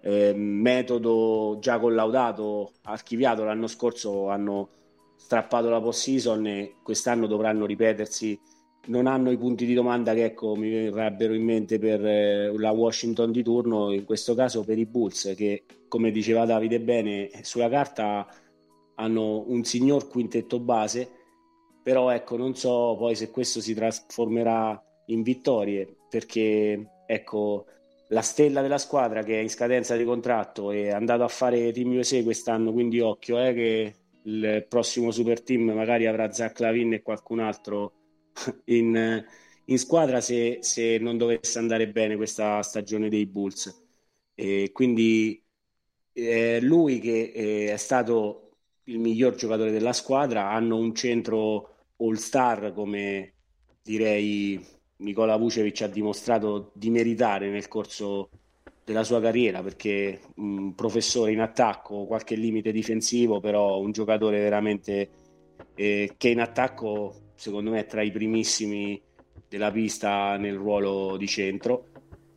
eh, metodo già collaudato, archiviato. L'anno scorso hanno strappato la post-season e quest'anno dovranno ripetersi. Non hanno i punti di domanda che ecco, mi verrebbero in mente per eh, la Washington di turno, in questo caso per i Bulls che come diceva Davide bene sulla carta hanno un signor quintetto base però ecco non so poi se questo si trasformerà in vittorie perché ecco la stella della squadra che è in scadenza di contratto è andato a fare Team USA quest'anno quindi occhio eh, che il prossimo super team magari avrà Zach Lavin e qualcun altro in, in squadra se, se, non dovesse andare bene questa stagione dei Bulls. E quindi eh, lui che eh, è stato il miglior giocatore della squadra, hanno un centro all star come direi Nicola Vucevic ha dimostrato di meritare nel corso della sua carriera perché un professore in attacco, qualche limite difensivo, però un giocatore veramente eh, che in attacco secondo me è tra i primissimi della pista nel ruolo di centro.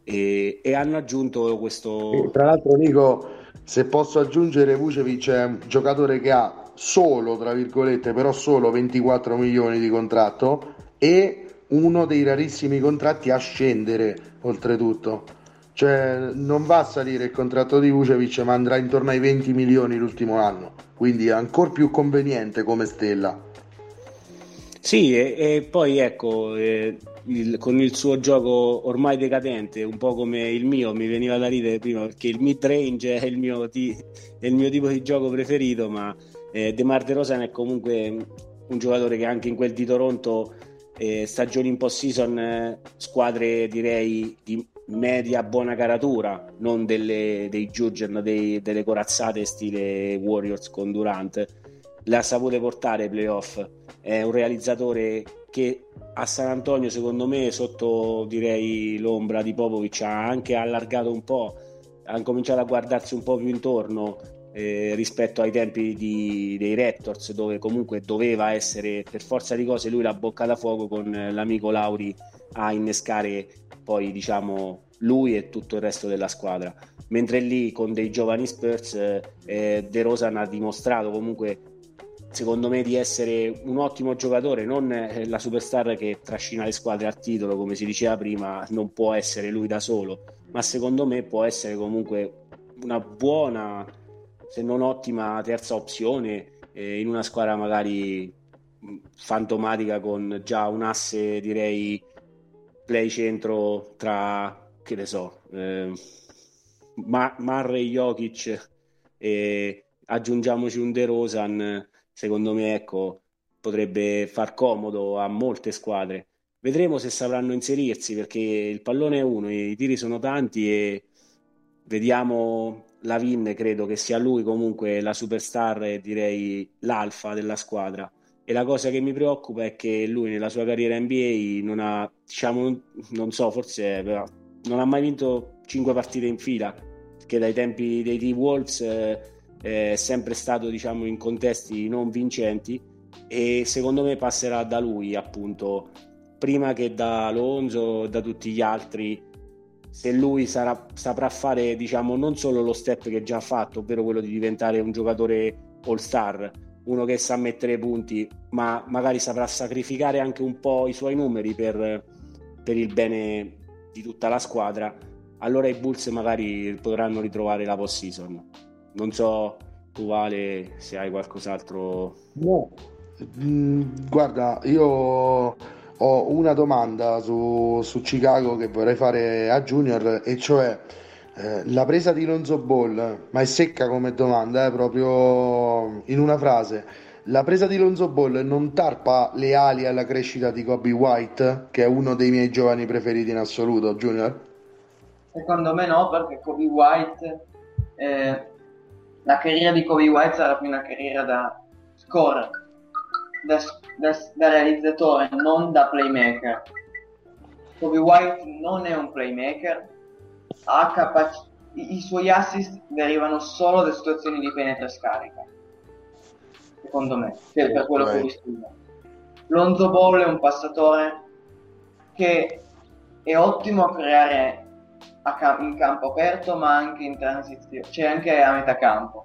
E, e hanno aggiunto questo... E tra l'altro Nico, se posso aggiungere Vucevic è un giocatore che ha solo, tra virgolette, però solo 24 milioni di contratto e uno dei rarissimi contratti a scendere oltretutto cioè, non va a salire il contratto di Vucevic, ma andrà intorno ai 20 milioni l'ultimo anno. Quindi è ancora più conveniente come stella. Sì, e, e poi ecco, eh, il, con il suo gioco ormai decadente, un po' come il mio, mi veniva da ridere prima perché il mid range è il mio, ti, è il mio tipo di gioco preferito, ma eh, DeMar DeRozan è comunque un giocatore che anche in quel di Toronto eh, stagioni in post season eh, squadre direi di media buona caratura, non delle, dei Jurgen, dei, delle corazzate stile Warriors con Durant. La sapute portare ai playoff. È un realizzatore che a San Antonio, secondo me, sotto direi l'ombra di Popovic, ha anche allargato un po', ha cominciato a guardarsi un po' più intorno eh, rispetto ai tempi di, dei Raptors, dove comunque doveva essere per forza di cose lui la bocca da fuoco con l'amico Lauri a innescare poi diciamo lui e tutto il resto della squadra. Mentre lì con dei giovani Spurs eh, De Rosan ha dimostrato comunque secondo me di essere un ottimo giocatore, non eh, la superstar che trascina le squadre al titolo, come si diceva prima, non può essere lui da solo, ma secondo me può essere comunque una buona, se non ottima terza opzione eh, in una squadra magari fantomatica con già un asse direi play centro tra, che ne so, eh, Ma- Marre Jokic e aggiungiamoci un De Rosan, secondo me ecco, potrebbe far comodo a molte squadre. Vedremo se sapranno inserirsi perché il pallone è uno, i tiri sono tanti e vediamo Lavin, credo che sia lui comunque la superstar e direi l'alfa della squadra. E la cosa che mi preoccupa è che lui nella sua carriera NBA non ha, diciamo, non so, forse però, non ha mai vinto 5 partite in fila, che dai tempi dei T-Wolves eh, è sempre stato, diciamo, in contesti non vincenti e secondo me passerà da lui, appunto, prima che da Alonso, da tutti gli altri, se lui sarà, saprà fare, diciamo, non solo lo step che già ha fatto, ovvero quello di diventare un giocatore all-star, uno che sa mettere punti, ma magari saprà sacrificare anche un po' i suoi numeri per, per il bene di tutta la squadra, allora i Bulls magari potranno ritrovare la post season. Non so tu Vale se hai qualcos'altro. No, mm, guarda, io ho una domanda su, su Chicago che vorrei fare a Junior e cioè eh, la presa di Lonzo Ball, ma è secca come domanda, eh, proprio in una frase. La presa di Lonzo Ball non tarpa le ali alla crescita di Kobe White, che è uno dei miei giovani preferiti in assoluto, Junior? Secondo me no, perché Kobe White, eh, la carriera di Kobe White sarà più una carriera da scorer, da, da, da realizzatore, non da playmaker. Kobe White non è un playmaker, ha capac- i, suoi assist derivano solo da situazioni di penetra scarica. Secondo me, per, per quello che ho visto io. Lonzo Ball è un passatore che è ottimo a creare a cam- in campo aperto, ma anche in transizione, cioè anche a metà campo.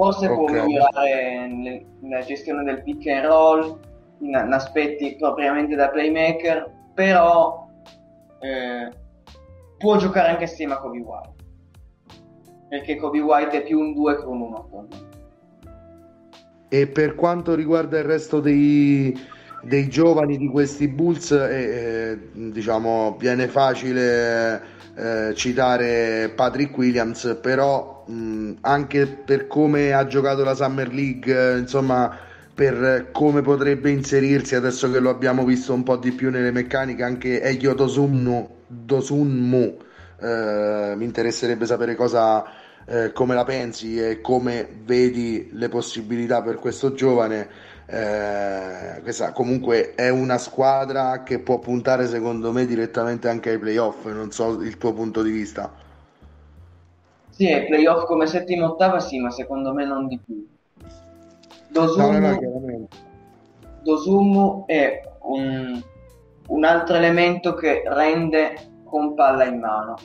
Forse okay. può migliorare nel, nella gestione del pick and roll, in, in aspetti propriamente da playmaker, però eh, può giocare anche assieme a Kobe White perché Kobe White è più un 2 che un 1 e per quanto riguarda il resto dei, dei giovani di questi Bulls eh, eh, diciamo viene facile eh, citare Patrick Williams però mh, anche per come ha giocato la Summer League insomma per come potrebbe inserirsi adesso che lo abbiamo visto un po' di più nelle meccaniche anche Egyo Tosunmu Dosunmu eh, mi interesserebbe sapere cosa, eh, come la pensi e come vedi le possibilità per questo giovane. Eh, questa comunque è una squadra che può puntare secondo me direttamente anche ai playoff, non so il tuo punto di vista. Sì, playoff come settima ottava sì, ma secondo me non di più. Dosumu, no, no, Dosumu è un, un altro elemento che rende con palla in mano.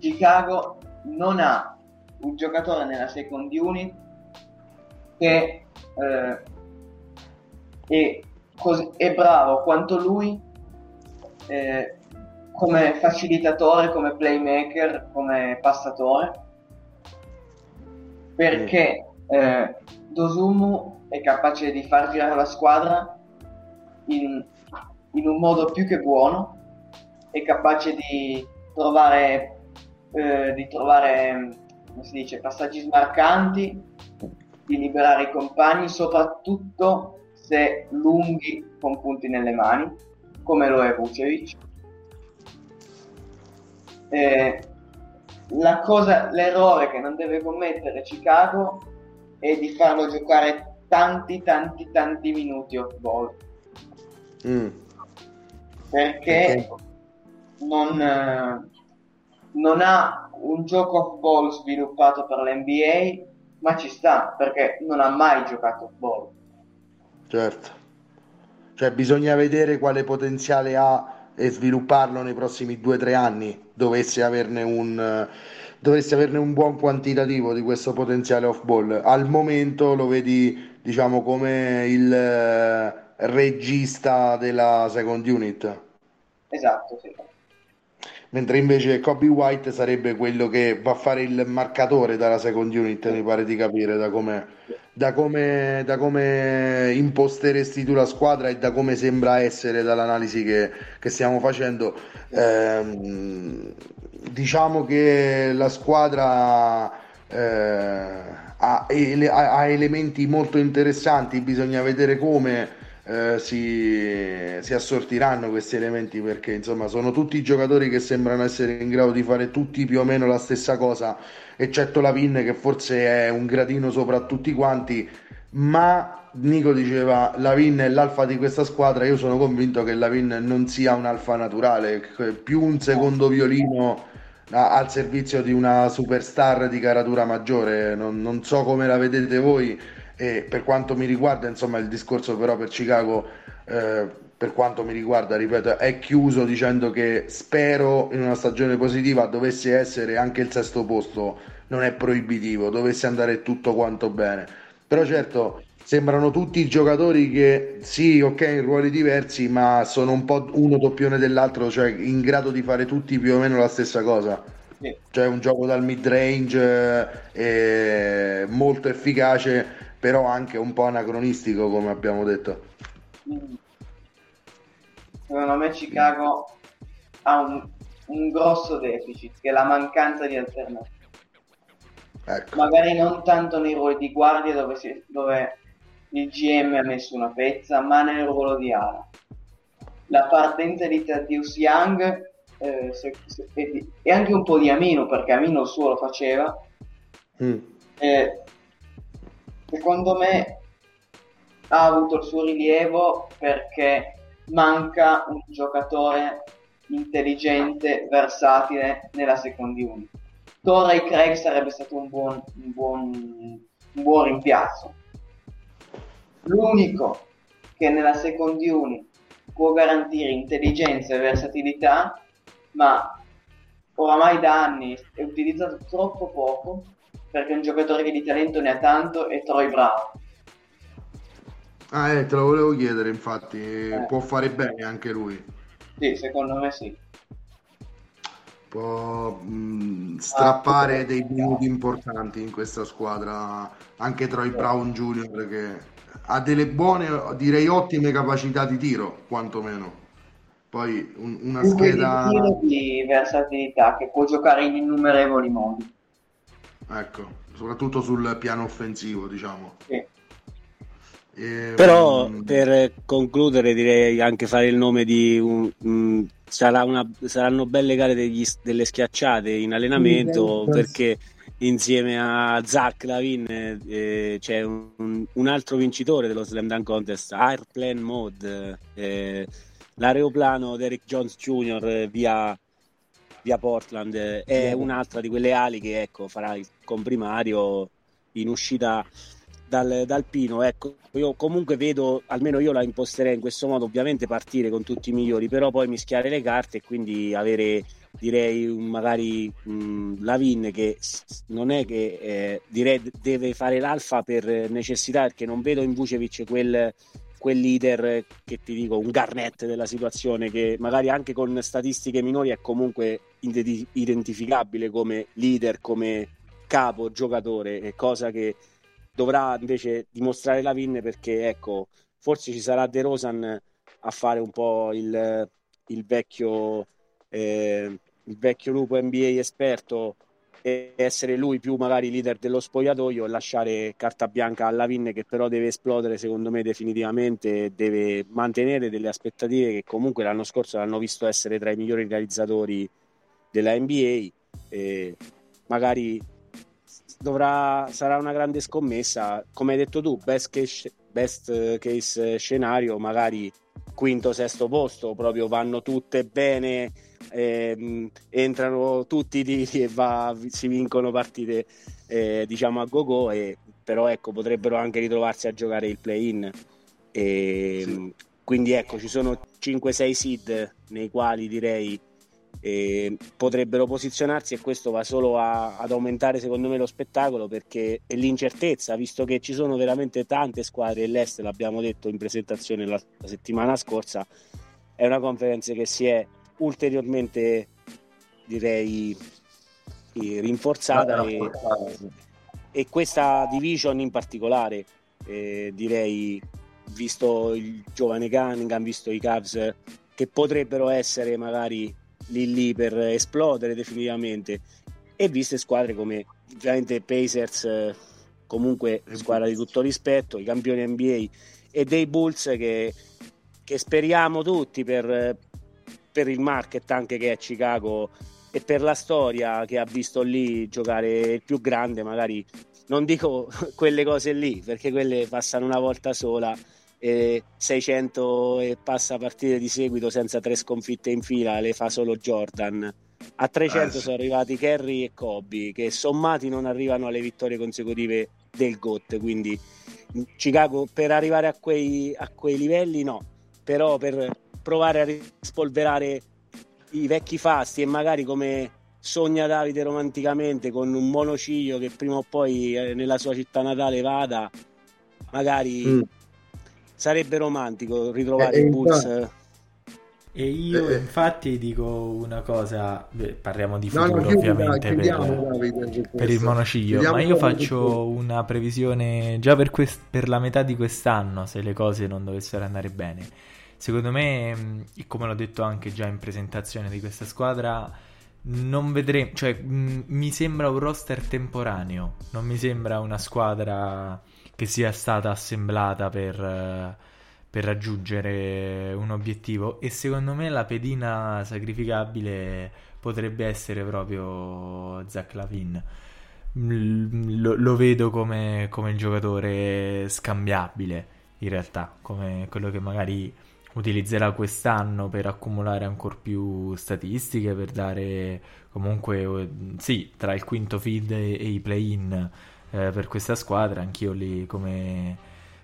Chicago non ha un giocatore nella second unit che eh, è, cos- è, bravo quanto lui eh, come facilitatore, come playmaker, come passatore perché eh, Dosumu è capace di far girare la squadra in, in un modo più che buono è capace di trovare, eh, di trovare come si dice, passaggi smarcanti, di liberare i compagni, soprattutto se lunghi con punti nelle mani, come lo è Vucevic. Eh, la cosa, l'errore che non deve commettere Chicago è di farlo giocare tanti, tanti, tanti minuti off ball. Mm. Perché okay non, eh, non ha un gioco off ball sviluppato per l'NBA, ma ci sta perché non ha mai giocato off ball. Certo, cioè bisogna vedere quale potenziale ha e svilupparlo nei prossimi due o tre anni, dovesse averne un dovesse averne un buon quantitativo di questo potenziale off ball. Al momento lo vedi, diciamo, come il eh, regista della second unit. Esatto, sì mentre invece Kobe White sarebbe quello che va a fare il marcatore dalla second unit, mi pare di capire da come, da come, da come imposteresti tu la squadra e da come sembra essere dall'analisi che, che stiamo facendo. Eh, diciamo che la squadra eh, ha, ha elementi molto interessanti, bisogna vedere come eh, si, si, assortiranno questi elementi perché insomma sono tutti giocatori che sembrano essere in grado di fare tutti più o meno la stessa cosa eccetto la Pin che forse è un gradino sopra tutti quanti. Ma Nico diceva la Vin è l'alfa di questa squadra. Io sono convinto che la Vin non sia un alfa naturale più un secondo violino al servizio di una superstar di caratura maggiore. Non, non so come la vedete voi e per quanto mi riguarda, insomma, il discorso però per Chicago, eh, per quanto mi riguarda, ripeto, è chiuso dicendo che spero in una stagione positiva dovesse essere anche il sesto posto, non è proibitivo, dovesse andare tutto quanto bene. Però certo, sembrano tutti giocatori che sì, ok, in ruoli diversi, ma sono un po' uno doppione dell'altro, cioè in grado di fare tutti più o meno la stessa cosa. Cioè un gioco dal mid range eh, molto efficace però anche un po' anacronistico come abbiamo detto. Secondo me Chicago ha un, un grosso deficit, che è la mancanza di alternative. Ecco. Magari non tanto nei ruoli di guardia dove, si, dove il GM ha messo una pezza, ma nel ruolo di ala. La partenza di Thaddeus Young eh, se, se, e, e, anche un po' di Amino, perché Amino il suo lo faceva, mm. eh, secondo me ha avuto il suo rilievo perché manca un giocatore intelligente, versatile nella second unit. Torrey Craig sarebbe stato un buon, un buon, un buon rimpiazzo. L'unico che nella second unit può garantire intelligenza e versatilità, ma oramai da anni è utilizzato troppo poco perché un giocatore che di talento ne ha tanto è Troy Brown. Ah, eh, te lo volevo chiedere, infatti, eh. può fare bene anche lui. Sì, secondo me sì. Può mh, mm, strappare ah, dei minuti importanti in questa squadra, anche Troy sì. Brown Jr. che ha delle buone, direi ottime capacità di tiro, quantomeno. Poi un, una un scheda di, di versatilità che può giocare in innumerevoli modi. Ecco, soprattutto sul piano offensivo, diciamo. Sì. E, Però um... per concludere direi anche fare il nome di un, um, sarà una, saranno belle gare degli, delle schiacciate in allenamento perché insieme a Zach Lavin eh, c'è un, un, altro vincitore dello Slam Dunk Contest Airplane Mode eh, l'aeroplano Derek Jones Jr. via, via Portland è un'altra di quelle ali che ecco, farà il comprimario in uscita dal, dal, Pino. Ecco, io comunque vedo, almeno io la imposterei in questo modo, ovviamente partire con tutti i migliori, però poi mischiare le carte e quindi avere direi magari mh, Lavin che non è che eh, direi deve fare l'alfa per necessità perché non vedo in Vucevic quel, quel leader che ti dico un Garnett della situazione che magari anche con statistiche minori è comunque identificabile come leader come capo giocatore cosa che dovrà invece dimostrare la Vin perché ecco, forse ci sarà De Rosan a fare un po' il, il vecchio eh, il vecchio lupo NBA esperto e essere lui più magari leader dello spogliatoio e lasciare carta bianca alla Vin che però deve esplodere secondo me definitivamente deve mantenere delle aspettative che comunque l'anno scorso l'hanno visto essere tra i migliori realizzatori della NBA e magari dovrà, sarà una grande scommessa. Come hai detto tu, best case, best case scenario, magari quinto, sesto posto, proprio vanno tutte bene, ehm, entrano tutti i tiri [LAUGHS] e va, si vincono partite eh, diciamo a go-go, e, però ecco, potrebbero anche ritrovarsi a giocare il play-in. E, sì. Quindi ecco, ci sono 5-6 seed nei quali direi eh, potrebbero posizionarsi e questo va solo a, ad aumentare secondo me lo spettacolo perché è l'incertezza, visto che ci sono veramente tante squadre l'Est, l'abbiamo detto in presentazione la, la settimana scorsa, è una conferenza che si è ulteriormente direi rinforzata e, e, questa division in particolare eh, direi visto il giovane Cunningham visto i Cavs che potrebbero essere magari lì lì per esplodere definitivamente e viste squadre come ovviamente Pacers comunque squadra di tutto rispetto i campioni NBA e dei Bulls che, che speriamo tutti per, per il market anche che è Chicago e per la storia che ha visto lì giocare il più grande magari non dico [LAUGHS] quelle cose lì perché quelle passano una volta sola e 600 e passa partite di seguito senza tre sconfitte in fila le fa solo Jordan. A 300 eh, sì. sono arrivati Kerry e Kobe che sommati non arrivano alle vittorie consecutive del GOT, quindi Chicago per arrivare a quei, a quei livelli no, però per provare a rispolverare i vecchi fasti e magari come sogna Davide romanticamente con un monociglio che prima o poi eh, nella sua città natale vada, magari mm. sarebbe romantico ritrovare eh, i Bulls. E io eh, eh, infatti dico una cosa, beh, parliamo di futuro no, no, ovviamente chiudiamo, per, Davide, per, il monociglio, chiudiamo ma io faccio una previsione già per, quest- per la metà di quest'anno se le cose non dovessero andare bene. Secondo me, mm, come l'ho detto anche già in presentazione di questa squadra, non vedremo, cioè mh, mm, mi sembra un roster temporaneo, non mi sembra una squadra che sia stata assemblata per, per raggiungere un obiettivo e secondo me la pedina sacrificabile potrebbe essere proprio Zach Lavin. Lo, lo vedo come, come il giocatore scambiabile in realtà, come quello che magari utilizzerà quest'anno per accumulare ancora più statistiche, per dare comunque, sì, tra il quinto feed e, e i play-in eh, per questa squadra, anch'io li, come,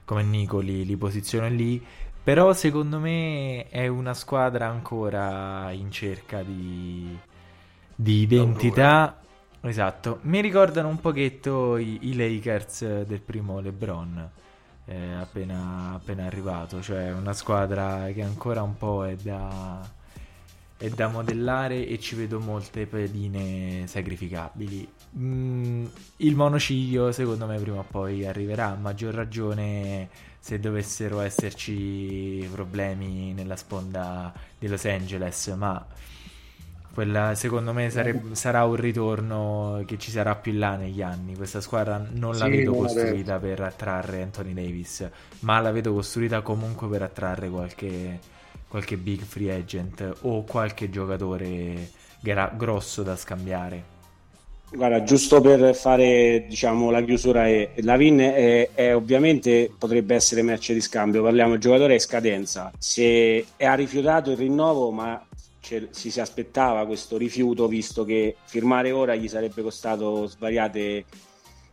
come Nico li, li posiziono lì, però secondo me è una squadra ancora in cerca di, di identità. Esatto, mi ricordano un pochetto i, i Lakers del primo LeBron. Eh, appena, appena arrivato, cioè una squadra che ancora un po' è da, è da modellare e ci vedo molte pedine sacrificabili. Mm, il monociglio secondo me prima o poi arriverà, a maggior ragione se dovessero esserci problemi nella sponda di Los Angeles, ma Quella, secondo me sarebbe, sarà un ritorno che ci sarà più là negli anni. Questa squadra non la vedo costruita per attrarre Anthony Davis, ma la vedo costruita comunque per attrarre qualche, qualche big free agent o qualche giocatore gra- grosso da scambiare. Guarda, giusto per fare diciamo, la chiusura, è, Lavin è, è, ovviamente potrebbe essere merce di scambio. Parliamo del giocatore in scadenza. Se ha rifiutato il rinnovo, ma si, si aspettava questo rifiuto, visto che firmare ora gli sarebbe costato svariate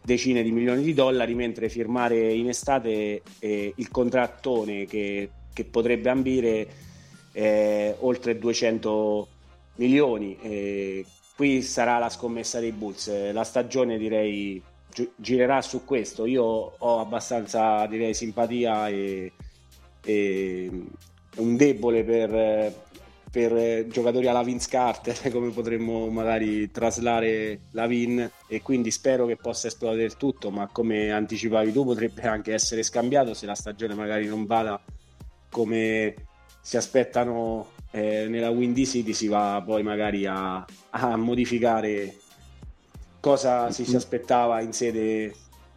decine di milioni di dollari, mentre firmare in estate eh, il contrattone che, che potrebbe ambire eh, oltre 200 milioni. Eh, qui sarà la scommessa dei Bulls. La stagione direi gi- girerà su questo. Io ho abbastanza direi simpatia e, e un debole per, per giocatori alla Vince Carter [LAUGHS] come potremmo magari traslare la Vin e quindi spero che possa esplodere il tutto ma come anticipavi tu potrebbe anche essere scambiato se la stagione magari non vada come si aspettano eh, nella Windy City si va poi magari a, a modificare cosa si, si aspettava in sede,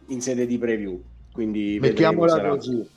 in sede di preview. Quindi mettiamola così.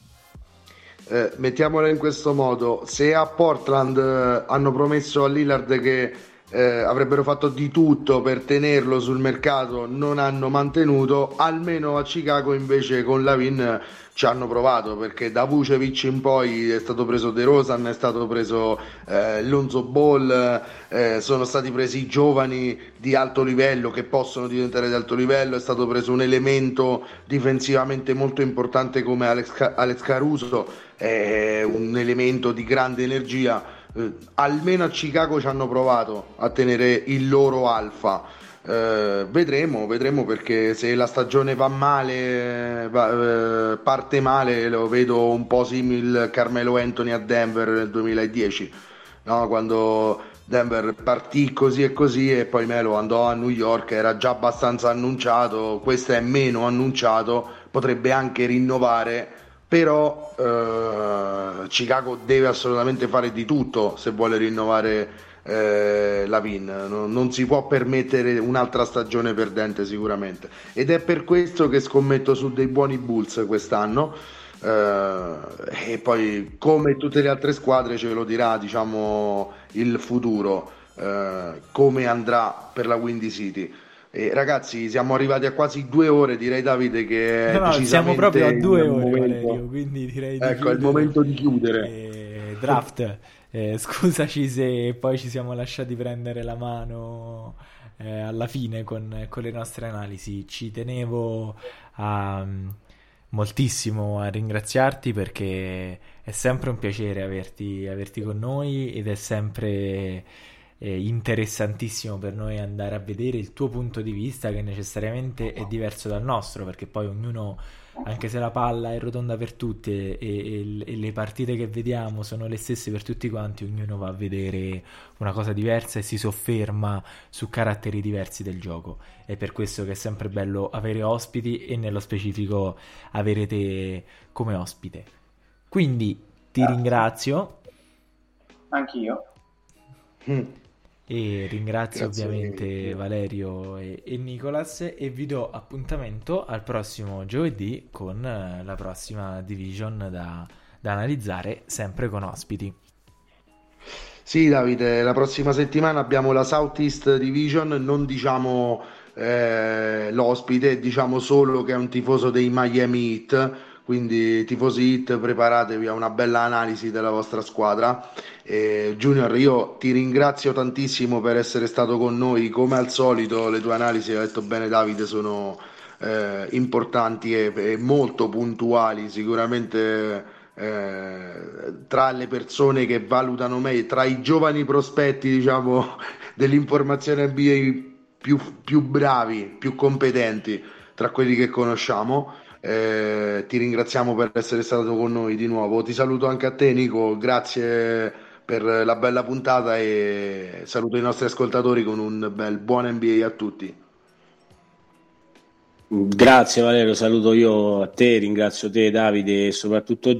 Eh, mettiamola in questo modo: se a Portland eh, hanno promesso a Lillard che eh, avrebbero fatto di tutto per tenerlo sul mercato, non hanno mantenuto, almeno a Chicago invece con Lavin ci hanno provato perché da Vucevic in poi è stato preso De Rosan, è stato preso eh, Lonzo Ball, eh, sono stati presi giovani di alto livello che possono diventare di alto livello, è stato preso un elemento difensivamente molto importante come Alex, Alex Caruso, è un elemento di grande energia. Eh, almeno a Chicago ci hanno provato a tenere il loro alfa eh, vedremo, vedremo perché se la stagione va male, va, eh, parte male, lo vedo un po' simile Carmelo Anthony a Denver nel 2010, no? quando Denver partì così e così e poi Melo andò a New York, era già abbastanza annunciato, questo è meno annunciato, potrebbe anche rinnovare, però eh, Chicago deve assolutamente fare di tutto se vuole rinnovare eh, Lavin, non, non, si può permettere un'altra stagione perdente sicuramente. Ed è per questo che scommetto su dei buoni Bulls quest'anno. Eh, e poi come tutte le altre squadre ce lo dirà diciamo il futuro eh, come andrà per la Windy City e ragazzi, siamo arrivati a quasi due ore, direi Davide che no, no, siamo proprio a due ore, momento... Valerio, quindi direi di Ecco, è il momento di chiudere. E... Draft. Eh, scusaci se poi ci siamo lasciati prendere la mano eh, alla fine con, con, le nostre analisi. Ci tenevo a, moltissimo a ringraziarti perché è sempre un piacere averti, averti con noi ed è sempre eh, interessantissimo per noi andare a vedere il tuo punto di vista che necessariamente è diverso dal nostro perché poi ognuno anche se la palla è rotonda per tutti e, e, e, le partite che vediamo sono le stesse per tutti quanti, ognuno va a vedere una cosa diversa e si sofferma su caratteri diversi del gioco. È per questo che è sempre bello avere ospiti e nello specifico avere te come ospite. Quindi ti Grazie. ringrazio. Anch'io. Mm e ringrazio Grazie ovviamente Valerio e, e, Nicolas e vi do appuntamento al prossimo giovedì con eh, la prossima division da, da analizzare sempre con ospiti. Sì Davide, la prossima settimana abbiamo la Southeast Division, non diciamo eh, l'ospite, diciamo solo che è un tifoso dei Miami Heat quindi tifosi hit preparatevi a una bella analisi della vostra squadra. Eh, Junior io ti ringrazio tantissimo per essere stato con noi. Come al solito le tue analisi hai detto bene Davide sono eh, importanti e, e, molto puntuali. Sicuramente eh, tra le persone che valutano meglio tra i giovani prospetti diciamo [LAUGHS] dell'informazione NBA più, più bravi più competenti tra quelli che conosciamo eh, ti ringraziamo per essere stato con noi di nuovo. Ti saluto anche a te, Nico. Grazie per la bella puntata e saluto i nostri ascoltatori con un bel buon NBA a tutti. Grazie Valerio, saluto io a te, ringrazio te Davide e soprattutto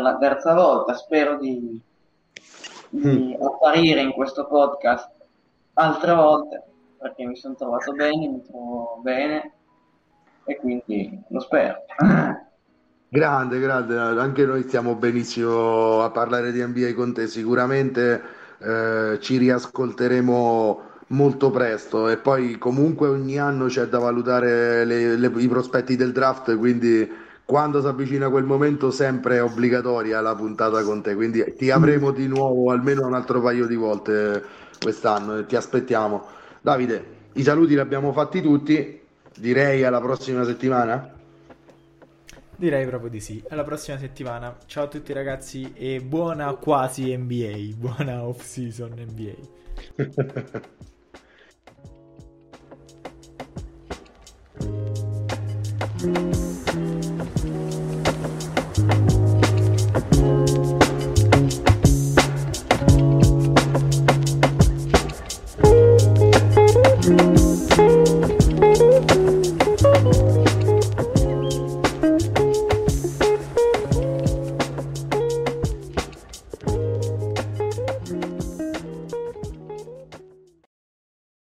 la terza volta, spero di, di mm. apparire in questo podcast altre volte perché mi sono trovato bene, mi trovo bene e quindi lo spero. Grande, grande, anche noi stiamo benissimo a parlare di NBA con te, sicuramente eh, ci riascolteremo molto presto e poi comunque ogni anno c'è da valutare le, le, i prospetti del draft, quindi quando si avvicina quel momento sempre è obbligatoria la puntata con te, quindi ti avremo di nuovo almeno un altro paio di volte quest'anno e ti aspettiamo. Davide, i saluti li abbiamo fatti tutti, direi alla prossima settimana. Direi proprio di sì. Alla prossima settimana. Ciao a tutti ragazzi e buona quasi NBA, buona off season NBA. [LAUGHS]